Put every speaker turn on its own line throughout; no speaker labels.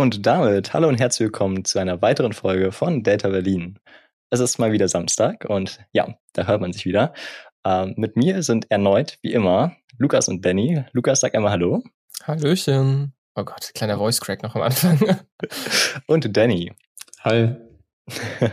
Und damit hallo und herzlich willkommen zu einer weiteren Folge von Delta Berlin. Es ist mal wieder Samstag und ja, da hört man sich wieder. Ähm, mit mir sind erneut, wie immer, Lukas und Danny. Lukas, sag einmal Hallo.
Hallöchen. Oh Gott, kleiner Voice Crack noch am Anfang.
und Danny.
Hi.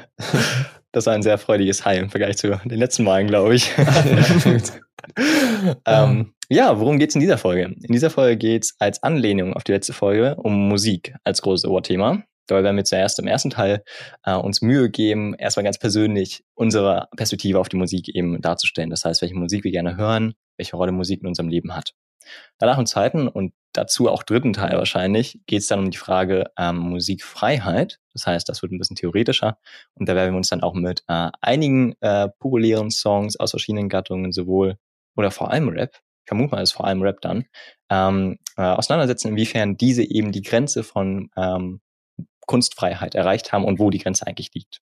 Das war ein sehr freudiges Hi im Vergleich zu den letzten Malen, glaube ich. ähm, ja, worum geht es in dieser Folge? In dieser Folge geht es als Anlehnung auf die letzte Folge um Musik als großes Oberthema. Dabei werden wir zuerst im ersten Teil äh, uns Mühe geben, erstmal ganz persönlich unsere Perspektive auf die Musik eben darzustellen. Das heißt, welche Musik wir gerne hören, welche Rolle Musik in unserem Leben hat. Danach im zweiten und dazu auch dritten Teil wahrscheinlich geht es dann um die Frage ähm, Musikfreiheit. Das heißt, das wird ein bisschen theoretischer und da werden wir uns dann auch mit äh, einigen äh, populären Songs aus verschiedenen Gattungen sowohl oder vor allem Rap vermute mal, ist vor allem Rap dann, ähm, äh, auseinandersetzen, inwiefern diese eben die Grenze von ähm, Kunstfreiheit erreicht haben und wo die Grenze eigentlich liegt.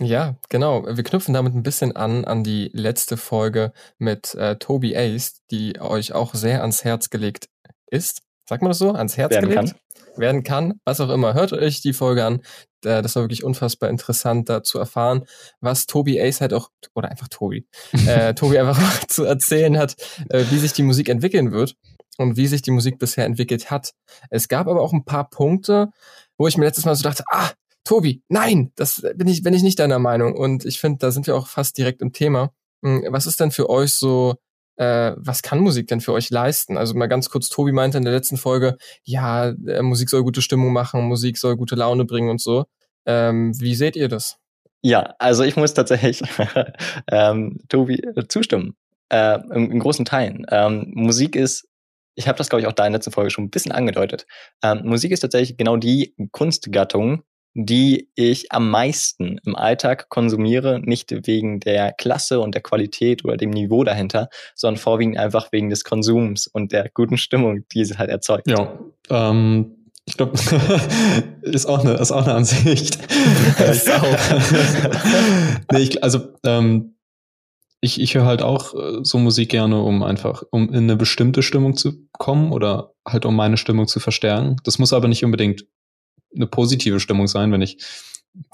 Ja, genau. Wir knüpfen damit ein bisschen an an die letzte Folge mit äh, Toby Ace, die euch auch sehr ans Herz gelegt ist. Sagt man das so? Ans Herz
werden
gelegt?
Kann.
Werden kann, was auch immer. Hört euch die Folge an. Das war wirklich unfassbar interessant, da zu erfahren, was Toby Ace halt auch, oder einfach Toby, äh, Toby einfach zu erzählen hat, äh, wie sich die Musik entwickeln wird und wie sich die Musik bisher entwickelt hat. Es gab aber auch ein paar Punkte, wo ich mir letztes Mal so dachte, ah, Tobi, nein, das bin ich, bin ich nicht deiner Meinung. Und ich finde, da sind wir auch fast direkt im Thema. Hm, was ist denn für euch so, äh, was kann Musik denn für euch leisten? Also mal ganz kurz, Tobi meinte in der letzten Folge, ja, äh, Musik soll gute Stimmung machen, Musik soll gute Laune bringen und so. Ähm, wie seht ihr das?
Ja, also ich muss tatsächlich ähm, Tobi zustimmen. Äh, in, in, großen Teilen. Ähm, Musik ist ich habe das, glaube ich, auch da in der letzten Folge schon ein bisschen angedeutet. Ähm, Musik ist tatsächlich genau die Kunstgattung, die ich am meisten im Alltag konsumiere, nicht wegen der Klasse und der Qualität oder dem Niveau dahinter, sondern vorwiegend einfach wegen des Konsums und der guten Stimmung, die sie halt erzeugt.
Ja, ähm, ich glaube, ist auch eine, ist auch eine Ansicht. ist auch. nee, ich, also ähm, ich, ich höre halt auch äh, so Musik gerne, um einfach, um in eine bestimmte Stimmung zu kommen oder halt um meine Stimmung zu verstärken. Das muss aber nicht unbedingt eine positive Stimmung sein, wenn ich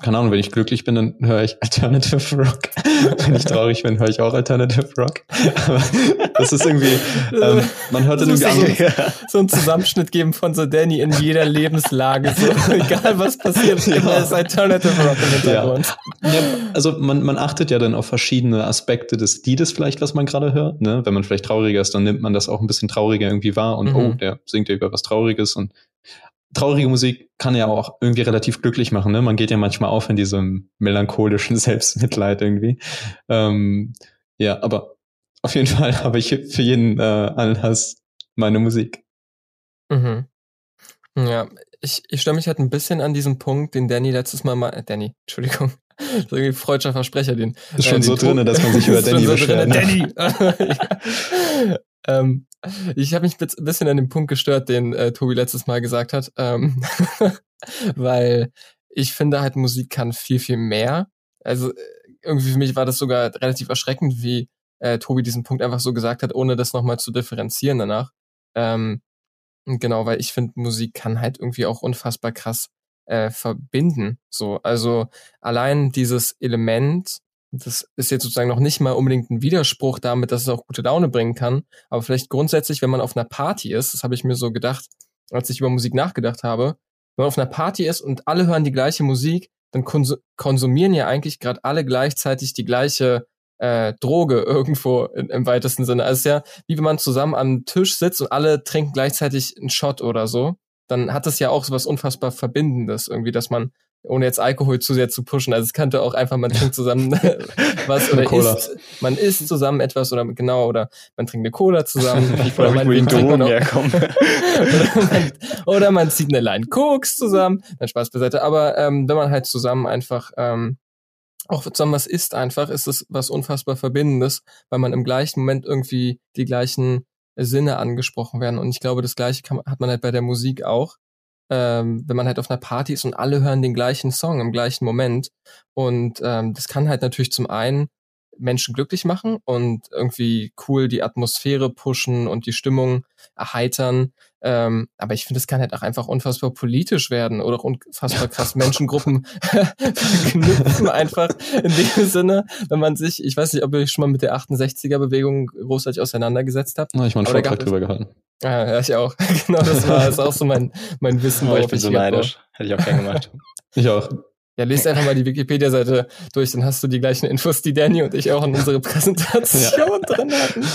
keine Ahnung, wenn ich glücklich bin, dann höre ich Alternative Rock. wenn ich traurig bin, höre ich auch Alternative Rock. Aber das ist irgendwie, ähm, man hört dann irgendwie
so, so einen Zusammenschnitt geben von so Danny in jeder Lebenslage. So, egal was passiert, ja. immer ist Alternative Rock im Hintergrund.
Ja. ja. also man, man achtet ja dann auf verschiedene Aspekte des Liedes vielleicht, was man gerade hört. Ne? Wenn man vielleicht trauriger ist, dann nimmt man das auch ein bisschen trauriger irgendwie wahr und mhm. oh, der singt ja über was Trauriges und traurige Musik kann ja auch irgendwie relativ glücklich machen. Ne? Man geht ja manchmal auf in diesem melancholischen Selbstmitleid irgendwie. Ähm, ja, aber auf jeden Fall habe ich für jeden äh, Anlass meine Musik.
Mhm. Ja, ich, ich störe mich halt ein bisschen an diesem Punkt, den Danny letztes Mal mal, äh, Danny, Entschuldigung, so irgendwie freudscher Versprecher, den.
Ist schon äh, so drin, dass man sich über Danny so beschwert. Ne?
Danny! ja. Ähm, ich habe mich ein bisschen an dem Punkt gestört, den äh, Tobi letztes Mal gesagt hat, ähm, weil ich finde halt, Musik kann viel, viel mehr. Also äh, irgendwie für mich war das sogar relativ erschreckend, wie äh, Tobi diesen Punkt einfach so gesagt hat, ohne das nochmal zu differenzieren danach. Ähm, genau, weil ich finde, Musik kann halt irgendwie auch unfassbar krass äh, verbinden. So, also allein dieses Element, das ist jetzt sozusagen noch nicht mal unbedingt ein Widerspruch damit, dass es auch gute Laune bringen kann. Aber vielleicht grundsätzlich, wenn man auf einer Party ist, das habe ich mir so gedacht, als ich über Musik nachgedacht habe, wenn man auf einer Party ist und alle hören die gleiche Musik, dann konsumieren ja eigentlich gerade alle gleichzeitig die gleiche äh, Droge irgendwo in, im weitesten Sinne. Also es ist ja wie wenn man zusammen am Tisch sitzt und alle trinken gleichzeitig einen Shot oder so. Dann hat das ja auch so was unfassbar Verbindendes irgendwie, dass man ohne jetzt Alkohol zu sehr zu pushen. Also es könnte auch einfach, man trinkt zusammen was oder isst, man isst zusammen etwas oder genau, oder man trinkt eine Cola zusammen.
oder, man, man
oder, man, oder man zieht eine Line Koks zusammen. Dann Spaß beiseite. Aber ähm, wenn man halt zusammen einfach ähm, auch zusammen was isst einfach, ist es was unfassbar Verbindendes, weil man im gleichen Moment irgendwie die gleichen Sinne angesprochen werden. Und ich glaube, das gleiche kann, hat man halt bei der Musik auch ähm, wenn man halt auf einer Party ist und alle hören den gleichen Song im gleichen Moment. Und ähm, das kann halt natürlich zum einen Menschen glücklich machen und irgendwie cool die Atmosphäre pushen und die Stimmung erheitern. Ähm, aber ich finde, es kann halt auch einfach unfassbar politisch werden oder auch unfassbar krass Menschengruppen verknüpfen einfach in dem Sinne, wenn man sich, ich weiß nicht, ob ihr euch schon mal mit der 68er-Bewegung großartig auseinandergesetzt habt.
Na, ich meine, Vortrag drüber gehalten.
Ah, ja, ich auch. genau, das war das ist auch so mein, mein Wissen.
Oh, ich bin so neidisch. Hätte ich auch gern gemacht.
ich auch.
Ja, lest einfach mal die Wikipedia-Seite durch, dann hast du die gleichen Infos, die Danny und ich auch in unsere Präsentation ja. drin hatten.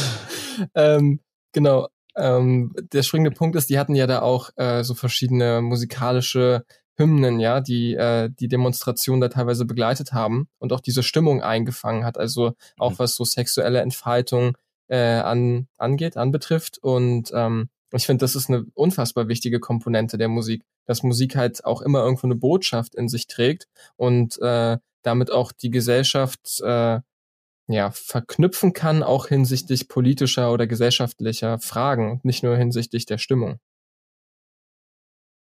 Ähm, genau. Ähm, der springende Punkt ist, die hatten ja da auch äh, so verschiedene musikalische Hymnen, ja, die äh, die Demonstration da teilweise begleitet haben und auch diese Stimmung eingefangen hat. Also auch mhm. was so sexuelle Entfaltung äh, an, angeht, anbetrifft. Und ähm, ich finde, das ist eine unfassbar wichtige Komponente der Musik, dass Musik halt auch immer irgendwo eine Botschaft in sich trägt und äh, damit auch die Gesellschaft äh, ja, verknüpfen kann, auch hinsichtlich politischer oder gesellschaftlicher Fragen und nicht nur hinsichtlich der Stimmung.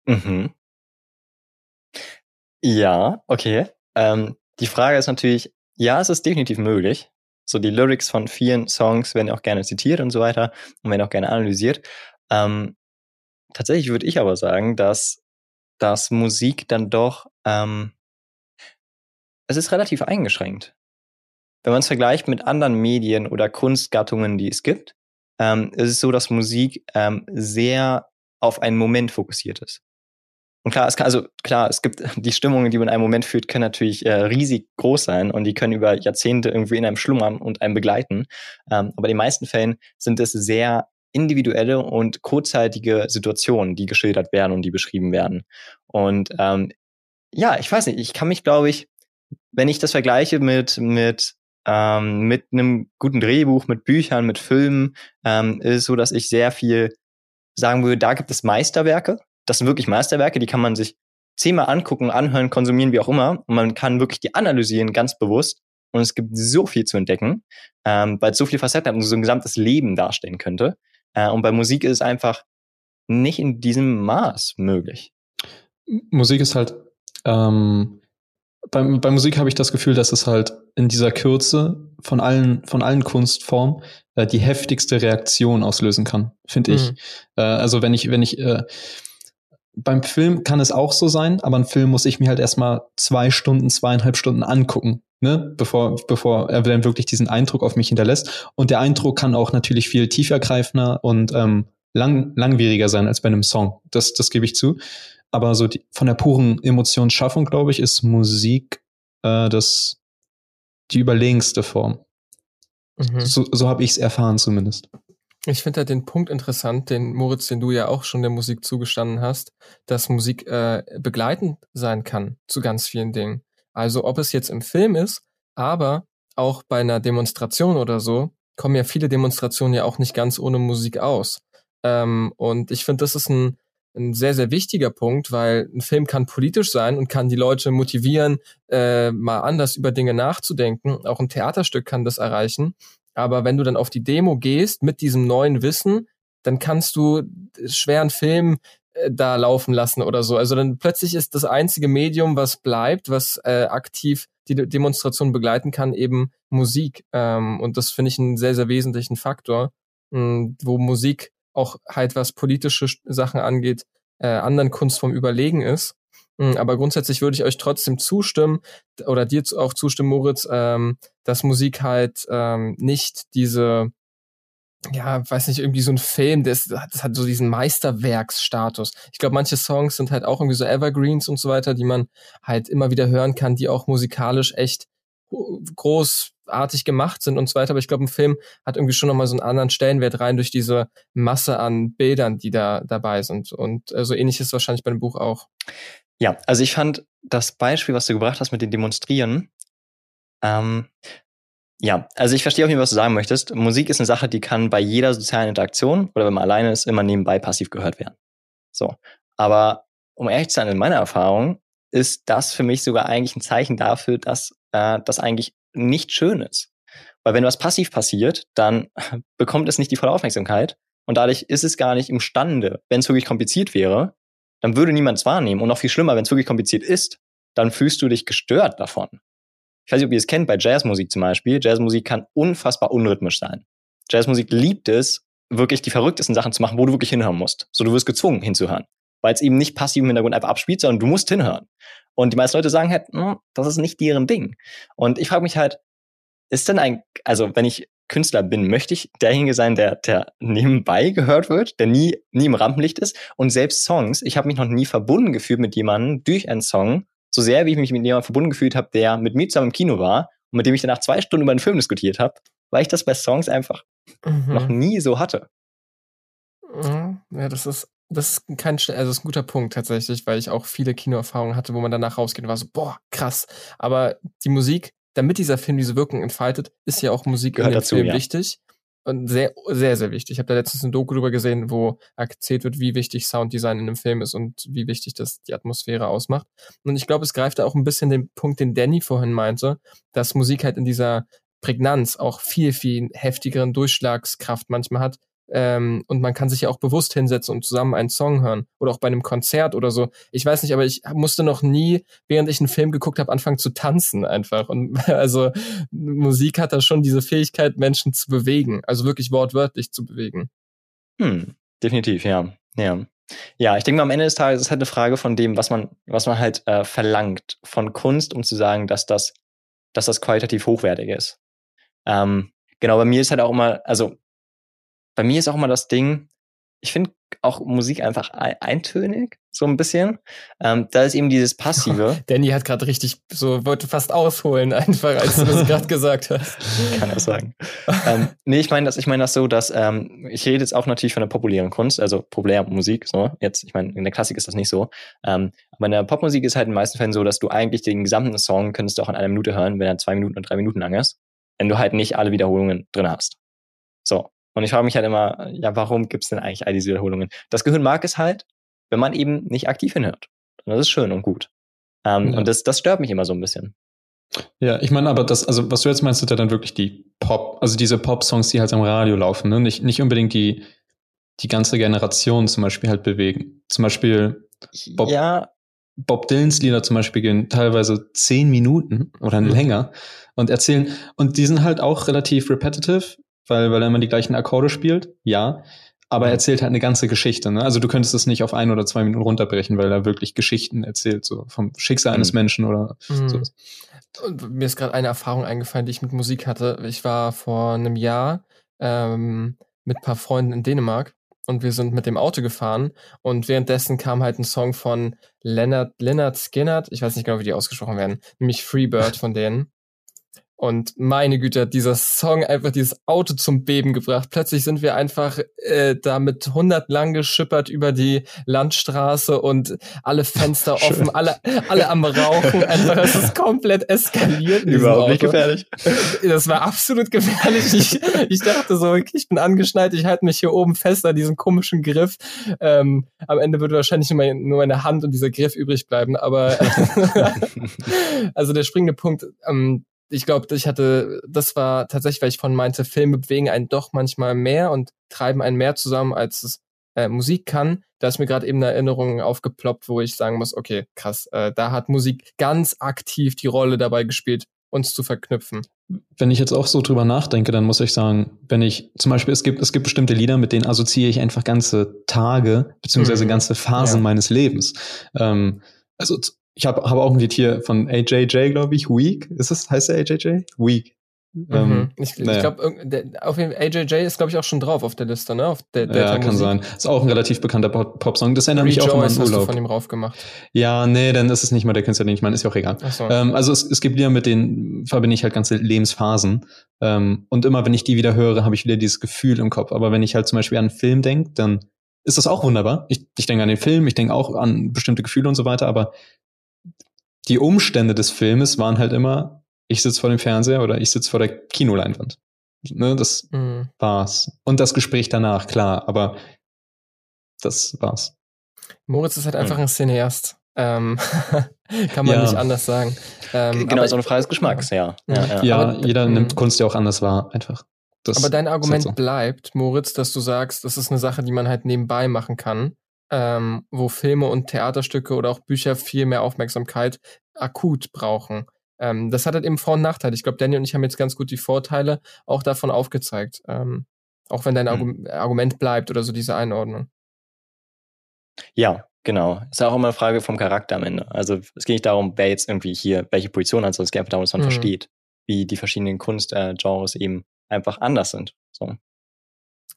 Mhm. Ja, okay. Ähm, die Frage ist natürlich, ja, es ist definitiv möglich. So die Lyrics von vielen Songs werden auch gerne zitiert und so weiter und werden auch gerne analysiert. Ähm, tatsächlich würde ich aber sagen, dass, dass Musik dann doch, ähm, es ist relativ eingeschränkt. Wenn man es vergleicht mit anderen Medien oder Kunstgattungen, die es gibt, ähm, ist es so, dass Musik ähm, sehr auf einen Moment fokussiert ist. Und klar, es kann, also klar, es gibt die Stimmungen, die man in einem Moment fühlt, können natürlich äh, riesig groß sein und die können über Jahrzehnte irgendwie in einem schlummern und einem begleiten. Ähm, aber in den meisten Fällen sind es sehr individuelle und kurzzeitige Situationen, die geschildert werden und die beschrieben werden. Und ähm, ja, ich weiß nicht, ich kann mich, glaube ich, wenn ich das vergleiche mit mit ähm, mit einem guten Drehbuch, mit Büchern, mit Filmen, ähm, ist so, dass ich sehr viel sagen würde, da gibt es Meisterwerke, das sind wirklich Meisterwerke, die kann man sich zehnmal angucken, anhören, konsumieren, wie auch immer. Und man kann wirklich die analysieren, ganz bewusst. Und es gibt so viel zu entdecken, ähm, weil es so viele Facetten hat und so ein gesamtes Leben darstellen könnte. Äh, und bei Musik ist es einfach nicht in diesem Maß möglich.
Musik ist halt, ähm, bei, bei Musik habe ich das Gefühl, dass es halt in dieser Kürze von allen, von allen Kunstformen äh, die heftigste Reaktion auslösen kann, finde mhm. ich. Äh, also wenn ich, wenn ich, äh, beim Film kann es auch so sein, aber ein Film muss ich mir halt erstmal zwei Stunden, zweieinhalb Stunden angucken, ne, bevor, bevor er dann wirklich diesen Eindruck auf mich hinterlässt. Und der Eindruck kann auch natürlich viel tiefergreifender und ähm, lang, langwieriger sein als bei einem Song. Das, das gebe ich zu. Aber so die, von der puren Emotionsschaffung, glaube ich, ist Musik äh, das die überlegenste Form. Mhm. So, so habe ich es erfahren zumindest.
Ich finde halt den Punkt interessant, den Moritz, den du ja auch schon der Musik zugestanden hast, dass Musik äh, begleitend sein kann zu ganz vielen Dingen. Also ob es jetzt im Film ist, aber auch bei einer Demonstration oder so, kommen ja viele Demonstrationen ja auch nicht ganz ohne Musik aus. Ähm, und ich finde, das ist ein, ein sehr, sehr wichtiger Punkt, weil ein Film kann politisch sein und kann die Leute motivieren, äh, mal anders über Dinge nachzudenken. Auch ein Theaterstück kann das erreichen. Aber wenn du dann auf die Demo gehst mit diesem neuen Wissen, dann kannst du schweren Film äh, da laufen lassen oder so. Also dann plötzlich ist das einzige Medium, was bleibt, was äh, aktiv die Demonstration begleiten kann, eben Musik. Ähm, und das finde ich einen sehr, sehr wesentlichen Faktor, mh, hm, wo Musik auch halt was politische Sachen angeht, äh, anderen Kunstformen überlegen ist. Hm, aber grundsätzlich würde ich euch trotzdem zustimmen oder dir auch zustimmen, Moritz, ähm, dass Musik halt ähm, nicht diese, ja, weiß nicht, irgendwie so ein Film, das, das hat so diesen Meisterwerksstatus. Ich glaube, manche Songs sind halt auch irgendwie so Evergreens und so weiter, die man halt immer wieder hören kann, die auch musikalisch echt großartig gemacht sind und so weiter. Aber ich glaube, ein Film hat irgendwie schon nochmal so einen anderen Stellenwert rein durch diese Masse an Bildern, die da dabei sind. Und äh, so ähnlich ist es wahrscheinlich bei dem Buch auch.
Ja, also ich fand das Beispiel, was du gebracht hast mit den Demonstrieren, ähm, ja, also ich verstehe auch nicht, was du sagen möchtest. Musik ist eine Sache, die kann bei jeder sozialen Interaktion oder wenn man alleine ist, immer nebenbei passiv gehört werden. So. Aber um ehrlich zu sein, in meiner Erfahrung ist das für mich sogar eigentlich ein Zeichen dafür, dass äh, das eigentlich nicht schön ist. Weil wenn was passiv passiert, dann bekommt es nicht die volle Aufmerksamkeit und dadurch ist es gar nicht imstande, wenn es wirklich kompliziert wäre, dann würde niemand es wahrnehmen. Und noch viel schlimmer, wenn es wirklich kompliziert ist, dann fühlst du dich gestört davon. ich weiß nicht, ob ihr es kennt, bei Jazzmusik zum Beispiel, Jazzmusik kann unfassbar unrhythmisch sein. Jazzmusik liebt es, wirklich die verrücktesten Sachen zu machen, wo du wirklich hinhören musst. So, du wirst gezwungen hinzuhören. Weil es eben nicht passiv im Hintergrund einfach abspielt, sondern du musst hinhören. Und die meisten Leute sagen halt, hm, das ist nicht deren Ding. Und ich frage mich halt, ist denn ein, also wenn ich Künstler bin, möchte ich derjenige sein, der, der nebenbei gehört wird, der nie, nie im Rampenlicht ist. Und selbst Songs, ich habe mich noch nie verbunden gefühlt mit jemandem durch einen Song, so sehr wie ich mich mit jemandem verbunden gefühlt habe, der mit mir zusammen im Kino war und mit dem ich danach zwei Stunden über einen Film diskutiert habe, weil ich das bei Songs einfach mhm. noch nie so hatte.
Mhm. Ja, das ist, das ist kein, also das ist ein guter Punkt tatsächlich, weil ich auch viele Kinoerfahrungen hatte, wo man danach rausgeht und war so, boah, krass. Aber die Musik, damit dieser Film diese Wirkung entfaltet, ist ja auch Musik Gehört in dem dazu, Film ja. wichtig. Und sehr, sehr, sehr wichtig. Ich habe da letztens ein Doku drüber gesehen, wo erzählt wird, wie wichtig Sounddesign in einem Film ist und wie wichtig das die Atmosphäre ausmacht. Und ich glaube, es greift da auch ein bisschen den Punkt, den Danny vorhin meinte, dass Musik halt in dieser Prägnanz auch viel, viel heftigeren Durchschlagskraft manchmal hat, ähm, und man kann sich ja auch bewusst hinsetzen und zusammen einen Song hören. Oder auch bei einem Konzert oder so. Ich weiß nicht, aber ich musste noch nie, während ich einen Film geguckt habe, anfangen zu tanzen einfach. Und also Musik hat da schon diese Fähigkeit, Menschen zu bewegen. Also wirklich wortwörtlich zu bewegen.
Hm, definitiv, ja. Ja. Ja, ich denke mal, am Ende des Tages ist halt eine Frage von dem, was man, was man halt äh, verlangt von Kunst, um zu sagen, dass das, dass das qualitativ hochwertig ist. Ähm, genau, bei mir ist halt auch immer, also bei mir ist auch immer das Ding, ich finde auch Musik einfach eintönig, so ein bisschen. Ähm, da ist eben dieses Passive.
Danny hat gerade richtig so, wollte fast ausholen, einfach, als du das gerade gesagt hast.
Kann er sagen. ähm, nee, ich meine das, ich meine das so, dass ähm, ich rede jetzt auch natürlich von der populären Kunst, also populäre Musik, so. Jetzt, ich meine, in der Klassik ist das nicht so. Ähm, aber in der Popmusik ist halt in den meisten Fällen so, dass du eigentlich den gesamten Song könntest du auch in einer Minute hören, wenn er zwei Minuten oder drei Minuten lang ist. Wenn du halt nicht alle Wiederholungen drin hast. So. Und ich frage mich halt immer, ja, warum gibt's denn eigentlich all diese Wiederholungen? Das Gehirn mag es halt, wenn man eben nicht aktiv hinhört. Und das ist schön und gut. Ähm, ja. Und das, das stört mich immer so ein bisschen.
Ja, ich meine, aber das, also was du jetzt meinst, sind ja dann wirklich die Pop, also diese Pop-Songs, die halt am Radio laufen, ne? Nicht, nicht unbedingt die, die ganze Generation zum Beispiel halt bewegen. Zum Beispiel Bob, ja. Bob Dylans Lieder zum Beispiel gehen teilweise zehn Minuten oder mhm. länger und erzählen, und die sind halt auch relativ repetitive, weil, weil er immer die gleichen Akkorde spielt, ja. Aber er erzählt halt eine ganze Geschichte. Ne? Also du könntest es nicht auf ein oder zwei Minuten runterbrechen, weil er wirklich Geschichten erzählt, so vom Schicksal mhm. eines Menschen oder mhm. sowas.
Und mir ist gerade eine Erfahrung eingefallen, die ich mit Musik hatte. Ich war vor einem Jahr ähm, mit ein paar Freunden in Dänemark und wir sind mit dem Auto gefahren und währenddessen kam halt ein Song von Leonard, Leonard Skinnert, ich weiß nicht genau, wie die ausgesprochen werden, nämlich Freebird von denen. Und meine Güte, hat dieser Song einfach dieses Auto zum Beben gebracht. Plötzlich sind wir einfach äh, da mit 100 lang geschippert über die Landstraße und alle Fenster offen, alle, alle am Rauchen. Einfach, es ist komplett eskaliert.
Überhaupt nicht gefährlich.
Das war absolut gefährlich. Ich, ich dachte so, ich bin angeschnallt, ich halte mich hier oben fest an diesem komischen Griff. Ähm, am Ende würde wahrscheinlich nur meine, nur meine Hand und dieser Griff übrig bleiben. Aber also der springende Punkt, ähm, ich glaube, ich hatte, das war tatsächlich, weil ich von meinte, Filme bewegen einen doch manchmal mehr und treiben einen mehr zusammen, als es äh, Musik kann. Da ist mir gerade eben eine Erinnerung aufgeploppt, wo ich sagen muss, okay, krass, äh, da hat Musik ganz aktiv die Rolle dabei gespielt, uns zu verknüpfen.
Wenn ich jetzt auch so drüber nachdenke, dann muss ich sagen, wenn ich zum Beispiel, es gibt, es gibt bestimmte Lieder, mit denen assoziiere ich einfach ganze Tage, beziehungsweise mhm. ganze Phasen ja. meines Lebens. Ähm, also ich habe hab auch ein Lied hier von AJJ, glaube ich, Week. Ist es, heißt der AJJ? Week.
Mhm. Ähm, ich, naja. ich glaube, auf jeden Fall, AJJ ist, glaube ich, auch schon drauf auf der Liste, ne? Auf der,
der ja, kann sein. Ist auch ein relativ bekannter Pop-Song. Das erinnert mich auch an meinen Urlaub. Hast du
von ihm rauf gemacht.
Ja, nee, dann ist es nicht mal der Künstler, den ich meine. Ist ja auch egal. So. Ähm, also es, es gibt Lieder, mit denen verbinde ich halt ganze Lebensphasen. Ähm, und immer, wenn ich die wieder höre, habe ich wieder dieses Gefühl im Kopf. Aber wenn ich halt zum Beispiel an einen Film denke, dann ist das auch wunderbar. Ich, ich denke an den Film, ich denke auch an bestimmte Gefühle und so weiter, aber die Umstände des Filmes waren halt immer, ich sitze vor dem Fernseher oder ich sitze vor der Kinoleinwand. Ne, das mhm. war's. Und das Gespräch danach, klar, aber das war's.
Moritz ist halt einfach mhm. ein Cineast. Ähm, kann man ja. nicht anders sagen.
Ähm, genau, so eine Frage des Geschmacks, ja.
Ja, ja. ja aber, jeder mhm. nimmt Kunst ja auch anders wahr, einfach.
Das aber dein Argument halt so. bleibt, Moritz, dass du sagst, das ist eine Sache, die man halt nebenbei machen kann ähm, wo Filme und Theaterstücke oder auch Bücher viel mehr Aufmerksamkeit akut brauchen. ähm, das hat halt eben Vor- und Nachteile. Ich glaube, Danny und ich haben jetzt ganz gut die Vorteile auch davon aufgezeigt. Ähm, auch wenn dein hm. Argument bleibt oder so diese Einordnung.
Ja, genau. Ist auch immer eine Frage vom Charakter am Ende. Also es geht nicht darum, wer jetzt irgendwie hier welche Position hat, sondern es geht einfach darum, dass man mhm. versteht, wie die verschiedenen Kunstgenres äh, eben einfach anders sind. So.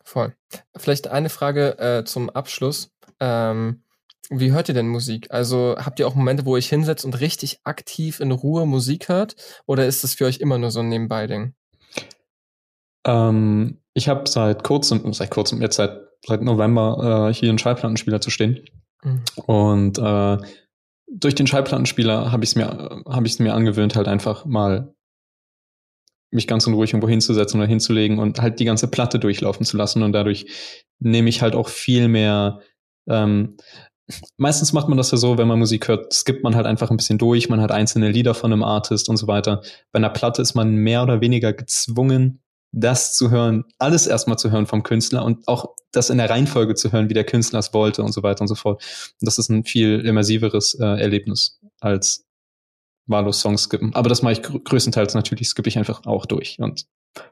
Voll. Vielleicht eine Frage äh, zum Abschluss. Ähm, wie hört ihr denn Musik? Also habt ihr auch Momente, wo ihr euch hinsetzt und richtig aktiv in Ruhe Musik hört? Oder ist das für euch immer nur so ein Nebenbei-Ding?
Ähm, ich habe seit kurzem, seit kurzem, jetzt seit, seit November äh, hier einen Schallplattenspieler zu stehen. Mhm. Und äh, durch den Schallplattenspieler habe ich es mir, hab ich's mir angewöhnt, halt einfach mal mich ganz in ruhig irgendwo hinzusetzen oder hinzulegen und halt die ganze Platte durchlaufen zu lassen. Und dadurch nehme ich halt auch viel mehr. Ähm, meistens macht man das ja so, wenn man Musik hört, skippt man halt einfach ein bisschen durch, man hat einzelne Lieder von einem Artist und so weiter. Bei einer Platte ist man mehr oder weniger gezwungen, das zu hören, alles erstmal zu hören vom Künstler und auch das in der Reihenfolge zu hören, wie der Künstler es wollte und so weiter und so fort. Und das ist ein viel immersiveres äh, Erlebnis als wahllos Songs skippen. Aber das mache ich gr größtenteils natürlich, skippe ich einfach auch durch und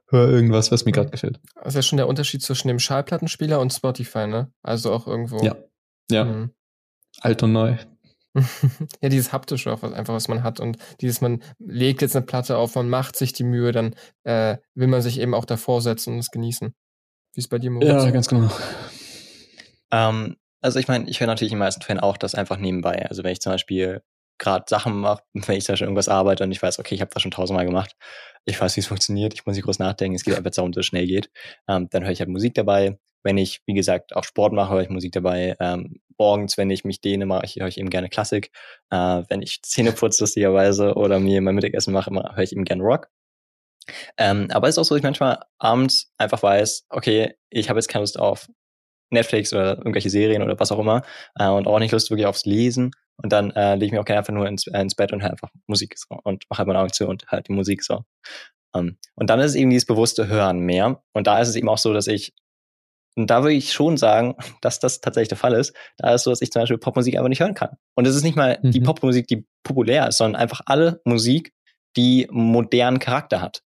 höre irgendwas, was mir gerade gefällt.
Das ist ja schon der Unterschied zwischen dem Schallplattenspieler und Spotify, ne? Also auch irgendwo.
Ja. Ja. Mhm. Alt und neu.
ja, dieses haptische auch was, einfach, was man hat und dieses, man legt jetzt eine Platte auf, man macht sich die Mühe, dann äh, will man sich eben auch davor setzen und es genießen. Wie ist bei dir,
Moritz? Ja, ganz genau.
Ähm, also ich meine, ich höre natürlich in den meisten Fällen auch das einfach nebenbei. Also wenn ich zum Beispiel gerade Sachen mache, wenn ich zum Beispiel irgendwas arbeite und ich weiß, okay, ich habe das schon tausendmal gemacht, ich weiß, wie es funktioniert, ich muss nicht groß nachdenken, es geht einfach darum, dass es schnell geht, ähm, dann höre ich halt Musik dabei. Wenn ich, wie gesagt, auch Sport mache, höre ich Musik dabei. Ähm, morgens, wenn ich mich dehne, mache ich, höre ich eben gerne Klassik. Äh, wenn ich Zähne putze, lustigerweise, oder mir mein Mittagessen mache, höre ich eben gerne Rock. Ähm, aber es ist auch so, dass ich manchmal abends einfach weiß, okay, ich habe jetzt keine Lust auf Netflix oder irgendwelche Serien oder was auch immer äh, und auch nicht Lust wirklich aufs Lesen. Und dann äh, lege ich mich auch gerne einfach nur ins, äh, ins Bett und höre einfach Musik so und mache halt meine Augen zu und halt die Musik so. Um, ähm, und dann ist es eben dieses bewusste Hören mehr. Und da ist es eben auch so, dass ich, und da würde ich schon sagen, dass das tatsächlich der Fall ist, da ist es so, dass ich zum Beispiel Popmusik einfach nicht hören kann. Und es ist nicht mal mhm. die Popmusik, die populär ist, sondern einfach alle Musik, die modernen Charakter hat